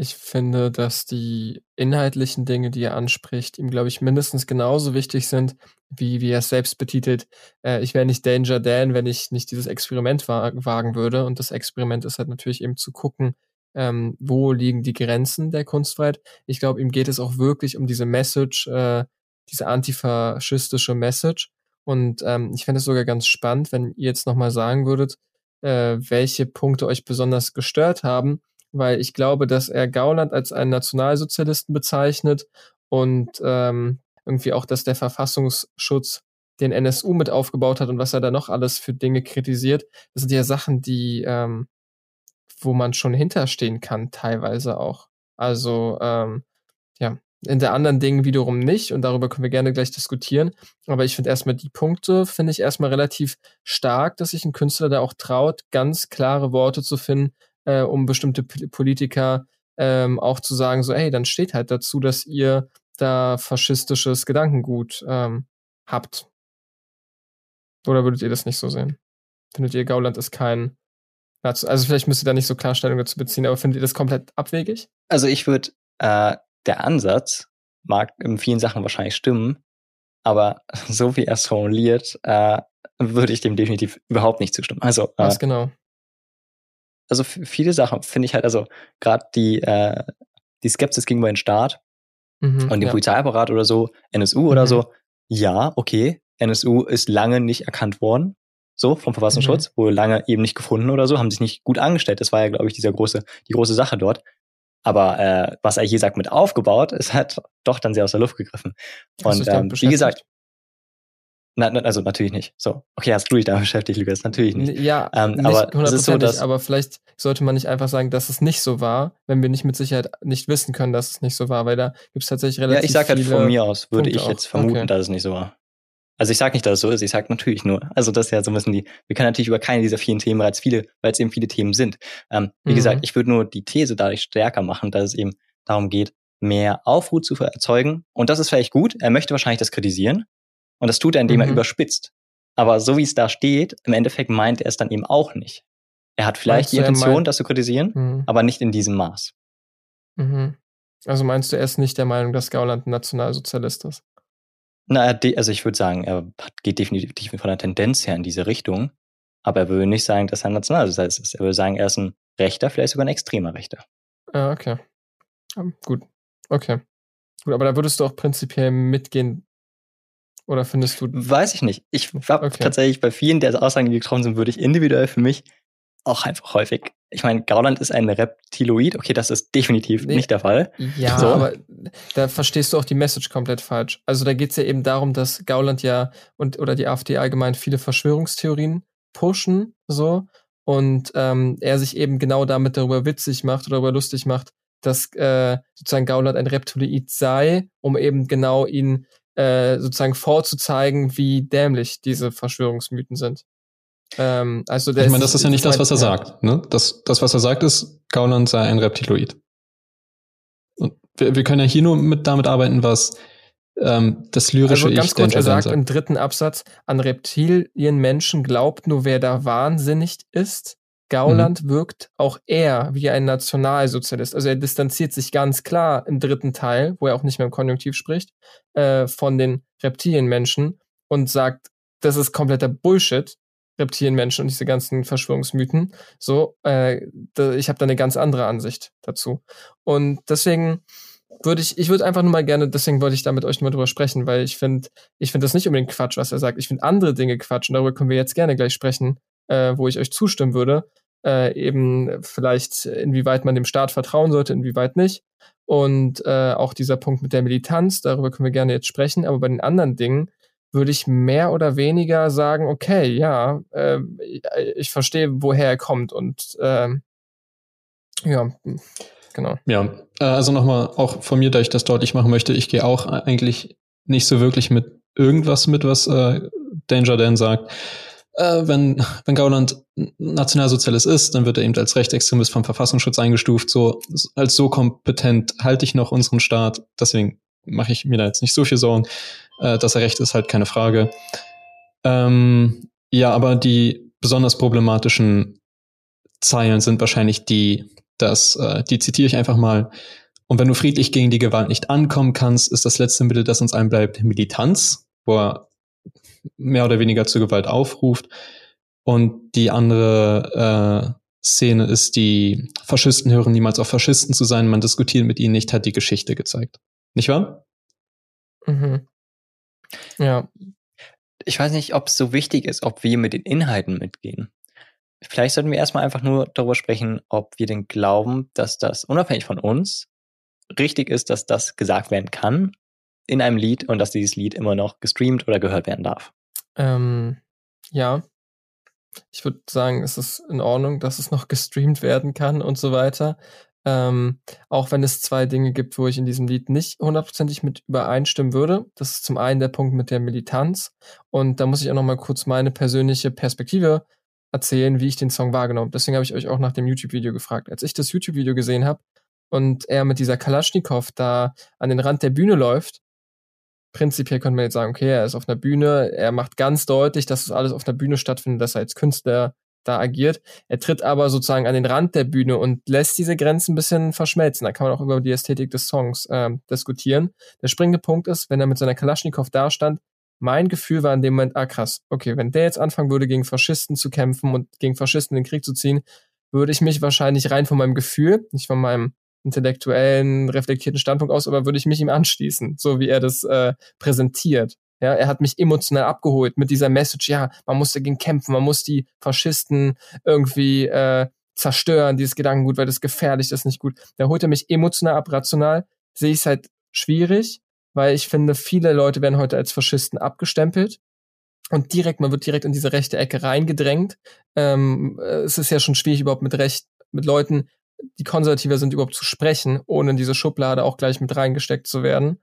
Ich finde, dass die inhaltlichen Dinge, die er anspricht, ihm, glaube ich, mindestens genauso wichtig sind, wie, wie er es selbst betitelt. Äh, ich wäre nicht Danger Dan, wenn ich nicht dieses Experiment wa wagen würde. Und das Experiment ist halt natürlich eben zu gucken, ähm, wo liegen die Grenzen der Kunstfreiheit. Ich glaube, ihm geht es auch wirklich um diese Message, äh, diese antifaschistische Message. Und ähm, ich fände es sogar ganz spannend, wenn ihr jetzt nochmal sagen würdet, äh, welche Punkte euch besonders gestört haben weil ich glaube, dass er Gauland als einen Nationalsozialisten bezeichnet und ähm, irgendwie auch, dass der Verfassungsschutz den NSU mit aufgebaut hat und was er da noch alles für Dinge kritisiert. Das sind ja Sachen, die, ähm, wo man schon hinterstehen kann, teilweise auch. Also, ähm, ja, in der anderen Dingen wiederum nicht und darüber können wir gerne gleich diskutieren. Aber ich finde erstmal die Punkte, finde ich erstmal relativ stark, dass sich ein Künstler da auch traut, ganz klare Worte zu finden, äh, um bestimmte Politiker ähm, auch zu sagen, so, ey, dann steht halt dazu, dass ihr da faschistisches Gedankengut ähm, habt. Oder würdet ihr das nicht so sehen? Findet ihr, Gauland ist kein also vielleicht müsst ihr da nicht so Klarstellung dazu beziehen, aber findet ihr das komplett abwegig?
Also ich würde, äh, der Ansatz mag in vielen Sachen wahrscheinlich stimmen, aber so wie er es formuliert, äh, würde ich dem definitiv überhaupt nicht zustimmen. Also, äh,
Was genau?
Also viele Sachen finde ich halt, also gerade die, äh, die Skepsis gegenüber dem Staat mhm, und dem ja. Polizeiapparat oder so, NSU mhm. oder so, ja, okay, NSU ist lange nicht erkannt worden, so vom Verfassungsschutz, mhm. wurde lange eben nicht gefunden oder so, haben sich nicht gut angestellt. Das war ja, glaube ich, dieser große, die große Sache dort. Aber äh, was er hier sagt mit aufgebaut, ist halt doch dann sehr aus der Luft gegriffen. Und ähm, wie gesagt, na, na, also natürlich nicht. So, okay, hast du dich damit beschäftigt, Lukas? Natürlich nicht.
Ja, ähm, nicht aber es ist so, dass aber vielleicht sollte man nicht einfach sagen, dass es nicht so war, wenn wir nicht mit Sicherheit nicht wissen können, dass es nicht so war, weil da gibt es tatsächlich relativ
Ja, ich sag
halt
von mir aus, würde Punkte ich jetzt auch. vermuten, okay. dass es nicht so war. Also ich sage nicht, dass es so ist, ich sage natürlich nur. Also das ist ja so ein bisschen die, wir können natürlich über keine dieser vielen Themen, weil es viele, weil es eben viele Themen sind. Ähm, wie mhm. gesagt, ich würde nur die These dadurch stärker machen, dass es eben darum geht, mehr Aufruhr zu erzeugen. Und das ist vielleicht gut. Er möchte wahrscheinlich das kritisieren. Und das tut er, indem mhm. er überspitzt. Aber so wie es da steht, im Endeffekt meint er es dann eben auch nicht. Er hat vielleicht meinst die Intention, das zu kritisieren, mhm. aber nicht in diesem Maß.
Mhm. Also meinst du, er ist nicht der Meinung, dass Gauland ein Nationalsozialist ist?
Na, also ich würde sagen, er geht definitiv von der Tendenz her in diese Richtung. Aber er würde nicht sagen, dass er ein Nationalsozialist ist. Er würde sagen, er ist ein Rechter, vielleicht sogar ein extremer Rechter.
Ja, okay. Ja, gut. Okay. Gut, aber da würdest du auch prinzipiell mitgehen. Oder findest du.
Weiß ich nicht. Ich habe okay. tatsächlich bei vielen der Aussagen, die getroffen sind, würde ich individuell für mich auch einfach häufig. Ich meine, Gauland ist ein Reptiloid. Okay, das ist definitiv nee, nicht der Fall.
Ja, so. aber da verstehst du auch die Message komplett falsch. Also da geht es ja eben darum, dass Gauland ja und oder die AfD allgemein viele Verschwörungstheorien pushen, so und ähm, er sich eben genau damit darüber witzig macht oder darüber lustig macht, dass äh, sozusagen Gauland ein Reptiloid sei, um eben genau ihn äh, sozusagen vorzuzeigen, wie dämlich diese Verschwörungsmythen sind.
Ähm, also der ich meine, das ist ja nicht das, was er sagt. Ne? Das, das, was er sagt, ist, Gauland sei ein Reptiloid. Und wir, wir können ja hier nur mit damit arbeiten, was ähm, das lyrische
also ganz Ich kurz, er sagt im dritten Absatz, an Reptilienmenschen glaubt nur wer da wahnsinnig ist. Gauland mhm. wirkt auch er wie ein Nationalsozialist. Also er distanziert sich ganz klar im dritten Teil, wo er auch nicht mehr im Konjunktiv spricht, äh, von den Reptilienmenschen und sagt, das ist kompletter Bullshit. Reptilienmenschen und diese ganzen Verschwörungsmythen. So, äh, da, ich habe da eine ganz andere Ansicht dazu. Und deswegen würde ich, ich würde einfach nur mal gerne, deswegen wollte ich da mit euch mal drüber sprechen, weil ich finde, ich finde das nicht unbedingt Quatsch, was er sagt. Ich finde andere Dinge Quatsch und darüber können wir jetzt gerne gleich sprechen, äh, wo ich euch zustimmen würde. Äh, eben vielleicht, inwieweit man dem Staat vertrauen sollte, inwieweit nicht. Und äh, auch dieser Punkt mit der Militanz, darüber können wir gerne jetzt sprechen. Aber bei den anderen Dingen würde ich mehr oder weniger sagen, okay, ja, äh, ich verstehe, woher er kommt und äh, ja, genau.
Ja, äh, also nochmal auch von mir, da ich das deutlich machen möchte, ich gehe auch eigentlich nicht so wirklich mit irgendwas mit, was äh, Danger Dan sagt. Äh, wenn, wenn Gauland Nationalsozialist ist, dann wird er eben als Rechtsextremist vom Verfassungsschutz eingestuft. So, als so kompetent halte ich noch unseren Staat. Deswegen mache ich mir da jetzt nicht so viel Sorgen. Äh, dass er recht ist, halt keine Frage. Ähm, ja, aber die besonders problematischen Zeilen sind wahrscheinlich die, dass, äh, die zitiere ich einfach mal. Und wenn du friedlich gegen die Gewalt nicht ankommen kannst, ist das letzte Mittel, das uns einbleibt, Militanz, wo er mehr oder weniger zur Gewalt aufruft. Und die andere äh, Szene ist, die Faschisten hören niemals auf Faschisten zu sein, man diskutiert mit ihnen nicht, hat die Geschichte gezeigt. Nicht wahr?
Mhm. Ja.
Ich weiß nicht, ob es so wichtig ist, ob wir mit den Inhalten mitgehen. Vielleicht sollten wir erstmal einfach nur darüber sprechen, ob wir denn glauben, dass das unabhängig von uns richtig ist, dass das gesagt werden kann in einem Lied und dass dieses Lied immer noch gestreamt oder gehört werden darf.
Ähm, ja. Ich würde sagen, es ist in Ordnung, dass es noch gestreamt werden kann und so weiter. Ähm, auch wenn es zwei Dinge gibt, wo ich in diesem Lied nicht hundertprozentig mit übereinstimmen würde. Das ist zum einen der Punkt mit der Militanz. Und da muss ich auch noch mal kurz meine persönliche Perspektive erzählen, wie ich den Song wahrgenommen habe. Deswegen habe ich euch auch nach dem YouTube-Video gefragt. Als ich das YouTube-Video gesehen habe und er mit dieser Kalaschnikow da an den Rand der Bühne läuft, prinzipiell könnte man jetzt sagen, okay, er ist auf einer Bühne, er macht ganz deutlich, dass es alles auf einer Bühne stattfindet, dass er als Künstler da agiert. Er tritt aber sozusagen an den Rand der Bühne und lässt diese Grenzen ein bisschen verschmelzen. Da kann man auch über die Ästhetik des Songs äh, diskutieren. Der springende Punkt ist, wenn er mit seiner Kalaschnikow da stand, mein Gefühl war in dem Moment, ah krass, okay, wenn der jetzt anfangen würde, gegen Faschisten zu kämpfen und gegen Faschisten in den Krieg zu ziehen, würde ich mich wahrscheinlich rein von meinem Gefühl, nicht von meinem intellektuellen, reflektierten Standpunkt aus, aber würde ich mich ihm anschließen, so wie er das äh, präsentiert. Ja, er hat mich emotional abgeholt mit dieser Message, ja, man muss dagegen kämpfen, man muss die Faschisten irgendwie äh, zerstören, dieses Gedankengut, weil das gefährlich ist, nicht gut. Da holt er mich emotional ab, rational sehe ich es halt schwierig, weil ich finde, viele Leute werden heute als Faschisten abgestempelt und direkt, man wird direkt in diese rechte Ecke reingedrängt. Ähm, es ist ja schon schwierig, überhaupt mit Recht, mit Leuten, die konservativer sind, überhaupt zu sprechen, ohne in diese Schublade auch gleich mit reingesteckt zu werden.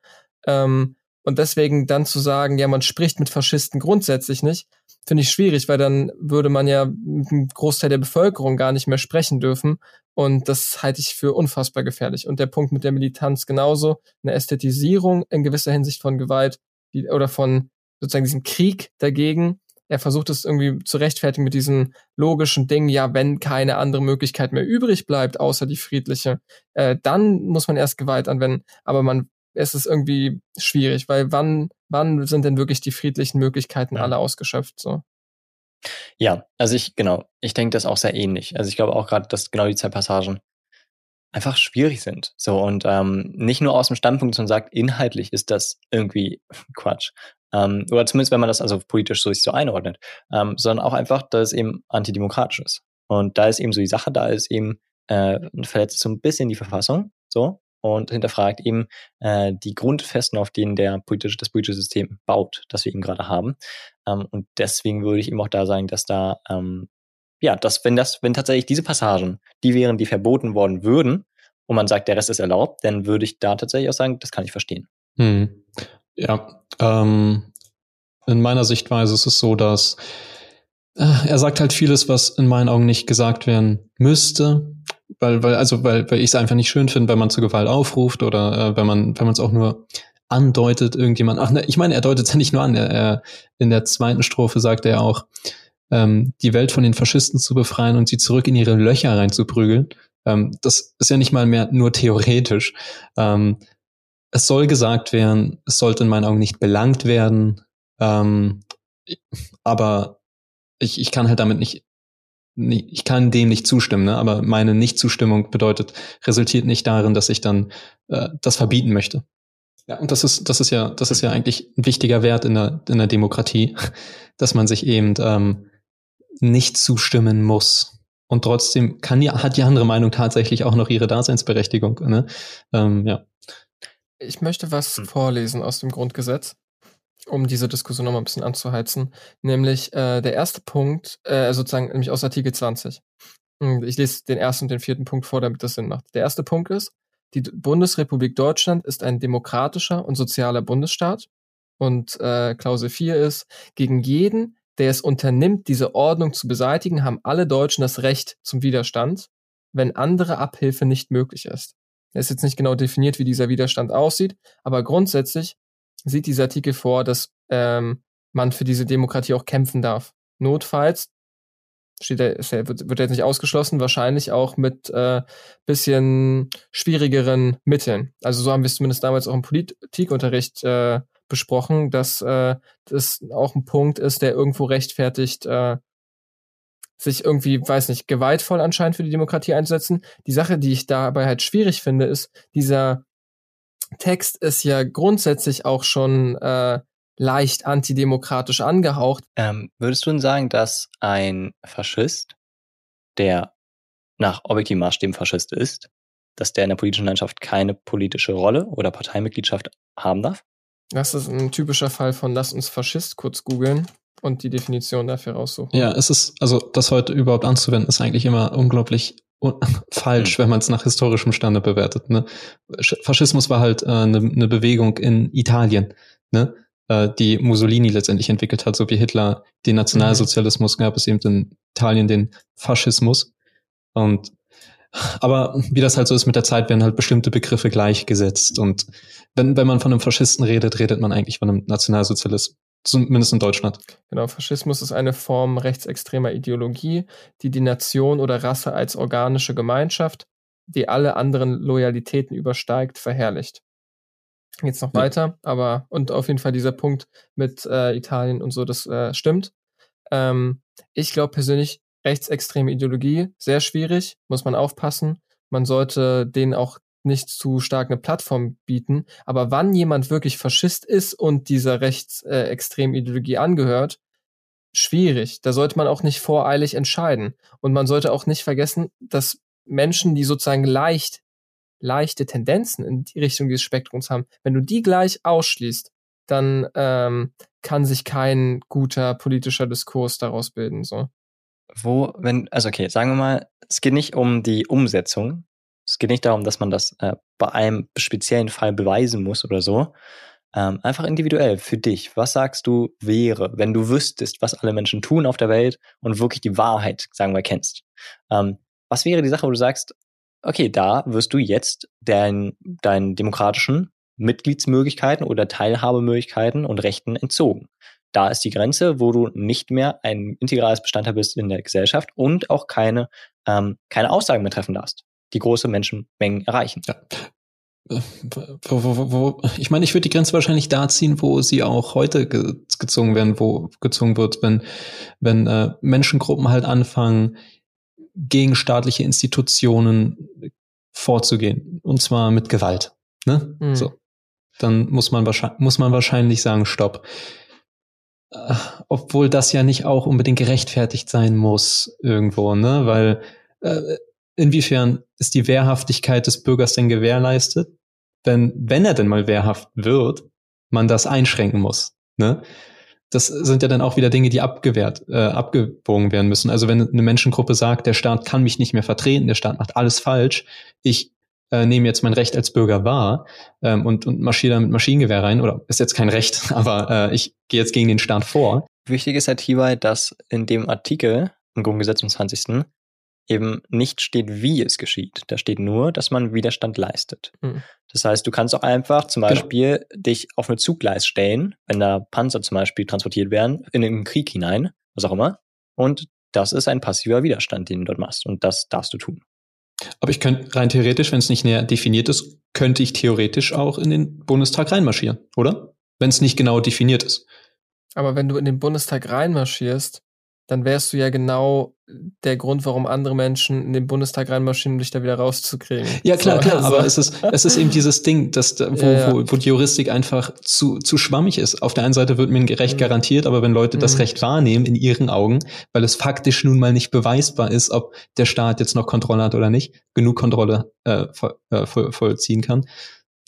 Ähm, und deswegen dann zu sagen, ja, man spricht mit Faschisten grundsätzlich nicht, finde ich schwierig, weil dann würde man ja mit einem Großteil der Bevölkerung gar nicht mehr sprechen dürfen. Und das halte ich für unfassbar gefährlich. Und der Punkt mit der Militanz genauso, eine Ästhetisierung in gewisser Hinsicht von Gewalt die, oder von sozusagen diesem Krieg dagegen. Er versucht es irgendwie zu rechtfertigen mit diesem logischen Ding, ja, wenn keine andere Möglichkeit mehr übrig bleibt, außer die friedliche, äh, dann muss man erst Gewalt anwenden. Aber man es ist irgendwie schwierig, weil wann, wann sind denn wirklich die friedlichen Möglichkeiten ja. alle ausgeschöpft? So?
Ja, also ich, genau, ich denke das auch sehr ähnlich. Also ich glaube auch gerade, dass genau die zwei Passagen einfach schwierig sind. So und ähm, nicht nur aus dem Standpunkt, sondern sagt, inhaltlich ist das irgendwie Quatsch. Ähm, oder zumindest, wenn man das also politisch so, so einordnet, ähm, sondern auch einfach, dass es eben antidemokratisch ist. Und da ist eben so die Sache, da ist eben äh, verletzt so ein bisschen die Verfassung, so, und hinterfragt eben äh, die Grundfesten, auf denen der politische, das politische System baut, das wir eben gerade haben. Ähm, und deswegen würde ich eben auch da sagen, dass da, ähm, ja, dass wenn das, wenn tatsächlich diese Passagen, die wären, die verboten worden würden, und man sagt, der Rest ist erlaubt, dann würde ich da tatsächlich auch sagen, das kann ich verstehen.
Hm. Ja, ähm, in meiner Sichtweise ist es so, dass äh, er sagt halt vieles, was in meinen Augen nicht gesagt werden müsste, weil, weil, also, weil, weil ich es einfach nicht schön finde, wenn man zu Gewalt aufruft oder äh, wenn man, wenn man es auch nur andeutet, irgendjemand. Ach, ne, ich meine, er deutet es ja nicht nur an. Er, er, in der zweiten Strophe sagt er auch, ähm, die Welt von den Faschisten zu befreien und sie zurück in ihre Löcher reinzuprügeln. Ähm, das ist ja nicht mal mehr nur theoretisch. Ähm, es soll gesagt werden, es sollte in meinen Augen nicht belangt werden, ähm, aber ich, ich kann halt damit nicht ich kann dem nicht zustimmen, ne? aber meine Nichtzustimmung bedeutet, resultiert nicht darin, dass ich dann äh, das verbieten möchte. Ja, und das ist, das ist ja, das ist ja eigentlich ein wichtiger Wert in der, in der Demokratie, dass man sich eben ähm, nicht zustimmen muss. Und trotzdem kann ja, hat die andere Meinung tatsächlich auch noch ihre Daseinsberechtigung. Ne? Ähm, ja.
Ich möchte was hm. vorlesen aus dem Grundgesetz um diese Diskussion nochmal ein bisschen anzuheizen, nämlich äh, der erste Punkt, äh, sozusagen nämlich aus Artikel 20. Hm, ich lese den ersten und den vierten Punkt vor, damit das Sinn macht. Der erste Punkt ist, die Bundesrepublik Deutschland ist ein demokratischer und sozialer Bundesstaat. Und äh, Klausel 4 ist, gegen jeden, der es unternimmt, diese Ordnung zu beseitigen, haben alle Deutschen das Recht zum Widerstand, wenn andere Abhilfe nicht möglich ist. Es ist jetzt nicht genau definiert, wie dieser Widerstand aussieht, aber grundsätzlich sieht dieser Artikel vor, dass ähm, man für diese Demokratie auch kämpfen darf. Notfalls steht er, wird, wird jetzt nicht ausgeschlossen, wahrscheinlich auch mit äh, bisschen schwierigeren Mitteln. Also so haben wir es zumindest damals auch im Politikunterricht äh, besprochen, dass äh, das auch ein Punkt ist, der irgendwo rechtfertigt, äh, sich irgendwie, weiß nicht, gewaltvoll anscheinend für die Demokratie einzusetzen. Die Sache, die ich dabei halt schwierig finde, ist dieser Text ist ja grundsätzlich auch schon äh, leicht antidemokratisch angehaucht.
Ähm, würdest du denn sagen, dass ein Faschist, der nach objektivem Maßstäben Faschist ist, dass der in der politischen Landschaft keine politische Rolle oder Parteimitgliedschaft haben darf?
Das ist ein typischer Fall von lass uns Faschist kurz googeln und die Definition dafür raussuchen.
Ja, es ist, also das heute überhaupt anzuwenden, ist eigentlich immer unglaublich falsch, mhm. wenn man es nach historischem Stande bewertet. Ne? Faschismus war halt eine äh, ne, ne Bewegung in Italien, ne? äh, die Mussolini letztendlich entwickelt hat, so wie Hitler den Nationalsozialismus gab es eben in Italien den Faschismus. Und aber wie das halt so ist mit der Zeit, werden halt bestimmte Begriffe gleichgesetzt. Und wenn, wenn man von einem Faschisten redet, redet man eigentlich von einem Nationalsozialist. Zumindest in Deutschland.
Genau, Faschismus ist eine Form rechtsextremer Ideologie, die die Nation oder Rasse als organische Gemeinschaft, die alle anderen Loyalitäten übersteigt, verherrlicht. Jetzt noch ja. weiter, aber und auf jeden Fall dieser Punkt mit äh, Italien und so, das äh, stimmt. Ähm, ich glaube persönlich, rechtsextreme Ideologie, sehr schwierig, muss man aufpassen. Man sollte denen auch nicht zu stark eine Plattform bieten. Aber wann jemand wirklich Faschist ist und dieser rechtsextremen äh, Ideologie angehört, schwierig. Da sollte man auch nicht voreilig entscheiden. Und man sollte auch nicht vergessen, dass Menschen, die sozusagen leicht, leichte Tendenzen in die Richtung dieses Spektrums haben, wenn du die gleich ausschließt, dann ähm, kann sich kein guter politischer Diskurs daraus bilden. So.
Wo, wenn, also okay, sagen wir mal, es geht nicht um die Umsetzung. Es geht nicht darum, dass man das äh, bei einem speziellen Fall beweisen muss oder so. Ähm, einfach individuell für dich. Was sagst du wäre, wenn du wüsstest, was alle Menschen tun auf der Welt und wirklich die Wahrheit, sagen wir, kennst? Ähm, was wäre die Sache, wo du sagst, okay, da wirst du jetzt deinen deinen demokratischen Mitgliedsmöglichkeiten oder Teilhabemöglichkeiten und Rechten entzogen. Da ist die Grenze, wo du nicht mehr ein integrales Bestandteil bist in der Gesellschaft und auch keine, ähm, keine Aussagen mehr treffen darfst, die große Menschenmengen erreichen. Ja.
Wo, wo, wo, ich meine, ich würde die Grenze wahrscheinlich da ziehen, wo sie auch heute ge gezogen werden, wo gezogen wird, wenn, wenn äh, Menschengruppen halt anfangen, gegen staatliche Institutionen vorzugehen. Und zwar mit Gewalt. Ne? Mhm. So. Dann muss man, wahrscheinlich, muss man wahrscheinlich sagen, stopp. Äh, obwohl das ja nicht auch unbedingt gerechtfertigt sein muss irgendwo, ne? Weil äh, inwiefern ist die Wehrhaftigkeit des Bürgers denn gewährleistet, wenn, wenn er denn mal wehrhaft wird, man das einschränken muss, ne? das sind ja dann auch wieder Dinge, die abgewehrt, äh, abgebogen werden müssen. Also wenn eine Menschengruppe sagt, der Staat kann mich nicht mehr vertreten, der Staat macht alles falsch, ich äh, nehme jetzt mein Recht als Bürger wahr ähm, und, und marschiere da mit Maschinengewehr rein, oder ist jetzt kein Recht, aber äh, ich gehe jetzt gegen den Staat vor.
Wichtig ist halt hierbei, dass in dem Artikel im Grundgesetz vom 20 eben nicht steht, wie es geschieht. Da steht nur, dass man Widerstand leistet. Mhm. Das heißt, du kannst auch einfach zum genau. Beispiel genau. dich auf eine Zuggleis stellen, wenn da Panzer zum Beispiel transportiert werden, in den Krieg hinein, was auch immer. Und das ist ein passiver Widerstand, den du dort machst. Und das darfst du tun.
Aber ich könnte rein theoretisch, wenn es nicht näher definiert ist, könnte ich theoretisch auch in den Bundestag reinmarschieren, oder? Wenn es nicht genau definiert ist.
Aber wenn du in den Bundestag reinmarschierst, dann wärst du ja genau der Grund, warum andere Menschen in den Bundestag reinmarschieren, um dich da wieder rauszukriegen.
Ja, klar, so, klar, also. aber es ist, es ist eben dieses Ding, dass, wo, ja, ja. Wo, wo die Juristik einfach zu, zu schwammig ist. Auf der einen Seite wird mir ein Recht mhm. garantiert, aber wenn Leute das mhm. Recht wahrnehmen in ihren Augen, weil es faktisch nun mal nicht beweisbar ist, ob der Staat jetzt noch Kontrolle hat oder nicht, genug Kontrolle äh, voll, äh, voll, vollziehen kann,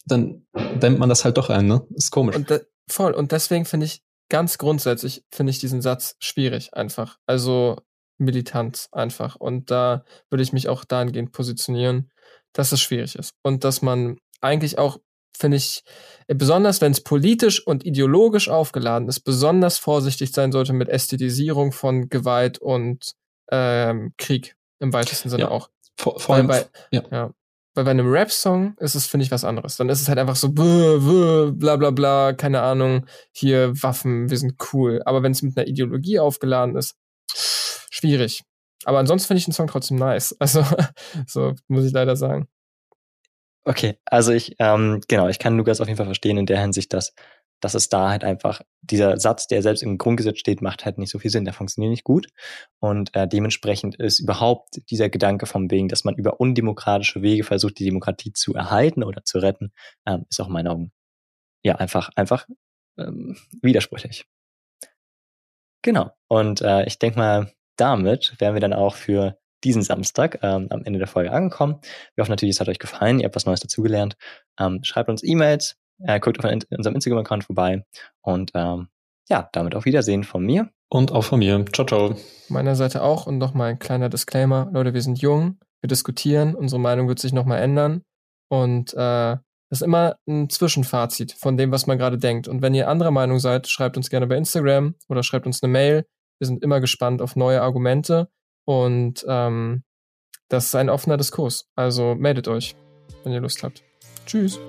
dann dämmt man das halt doch ein, ne? Ist komisch.
Und da, voll. Und deswegen finde ich, ganz grundsätzlich finde ich diesen Satz schwierig einfach. Also Militanz einfach. Und da würde ich mich auch dahingehend positionieren, dass es schwierig ist. Und dass man eigentlich auch, finde ich, besonders wenn es politisch und ideologisch aufgeladen ist, besonders vorsichtig sein sollte mit Ästhetisierung von Gewalt und ähm, Krieg im weitesten Sinne ja. auch.
Vor, vor allem,
bei, ja. ja. Weil bei einem Rap-Song ist es, finde ich, was anderes. Dann ist es halt einfach so, bla bla bla, keine Ahnung, hier Waffen, wir sind cool. Aber wenn es mit einer Ideologie aufgeladen ist, schwierig. Aber ansonsten finde ich den Song trotzdem nice. Also, so muss ich leider sagen.
Okay, also ich, ähm, genau, ich kann Lukas auf jeden Fall verstehen in der Hinsicht, dass, dass es da halt einfach, dieser Satz, der selbst im Grundgesetz steht, macht halt nicht so viel Sinn, der funktioniert nicht gut. Und äh, dementsprechend ist überhaupt dieser Gedanke vom wegen, dass man über undemokratische Wege versucht, die Demokratie zu erhalten oder zu retten, ähm, ist auch in meinen Augen ja einfach, einfach ähm, widersprüchlich. Genau. Und äh, ich denke mal, damit wären wir dann auch für diesen Samstag ähm, am Ende der Folge angekommen. Wir hoffen natürlich, es hat euch gefallen, ihr habt was Neues dazugelernt. Ähm, schreibt uns E-Mails, äh, guckt auf unserem Instagram-Account vorbei und ähm, ja, damit auf Wiedersehen von mir.
Und auch von mir. Ciao, ciao.
Meiner Seite auch und nochmal ein kleiner Disclaimer. Leute, wir sind jung, wir diskutieren, unsere Meinung wird sich nochmal ändern und äh, das ist immer ein Zwischenfazit von dem, was man gerade denkt. Und wenn ihr anderer Meinung seid, schreibt uns gerne bei Instagram oder schreibt uns eine Mail. Wir sind immer gespannt auf neue Argumente. Und ähm, das ist ein offener Diskurs. Also meldet euch, wenn ihr Lust habt. Tschüss.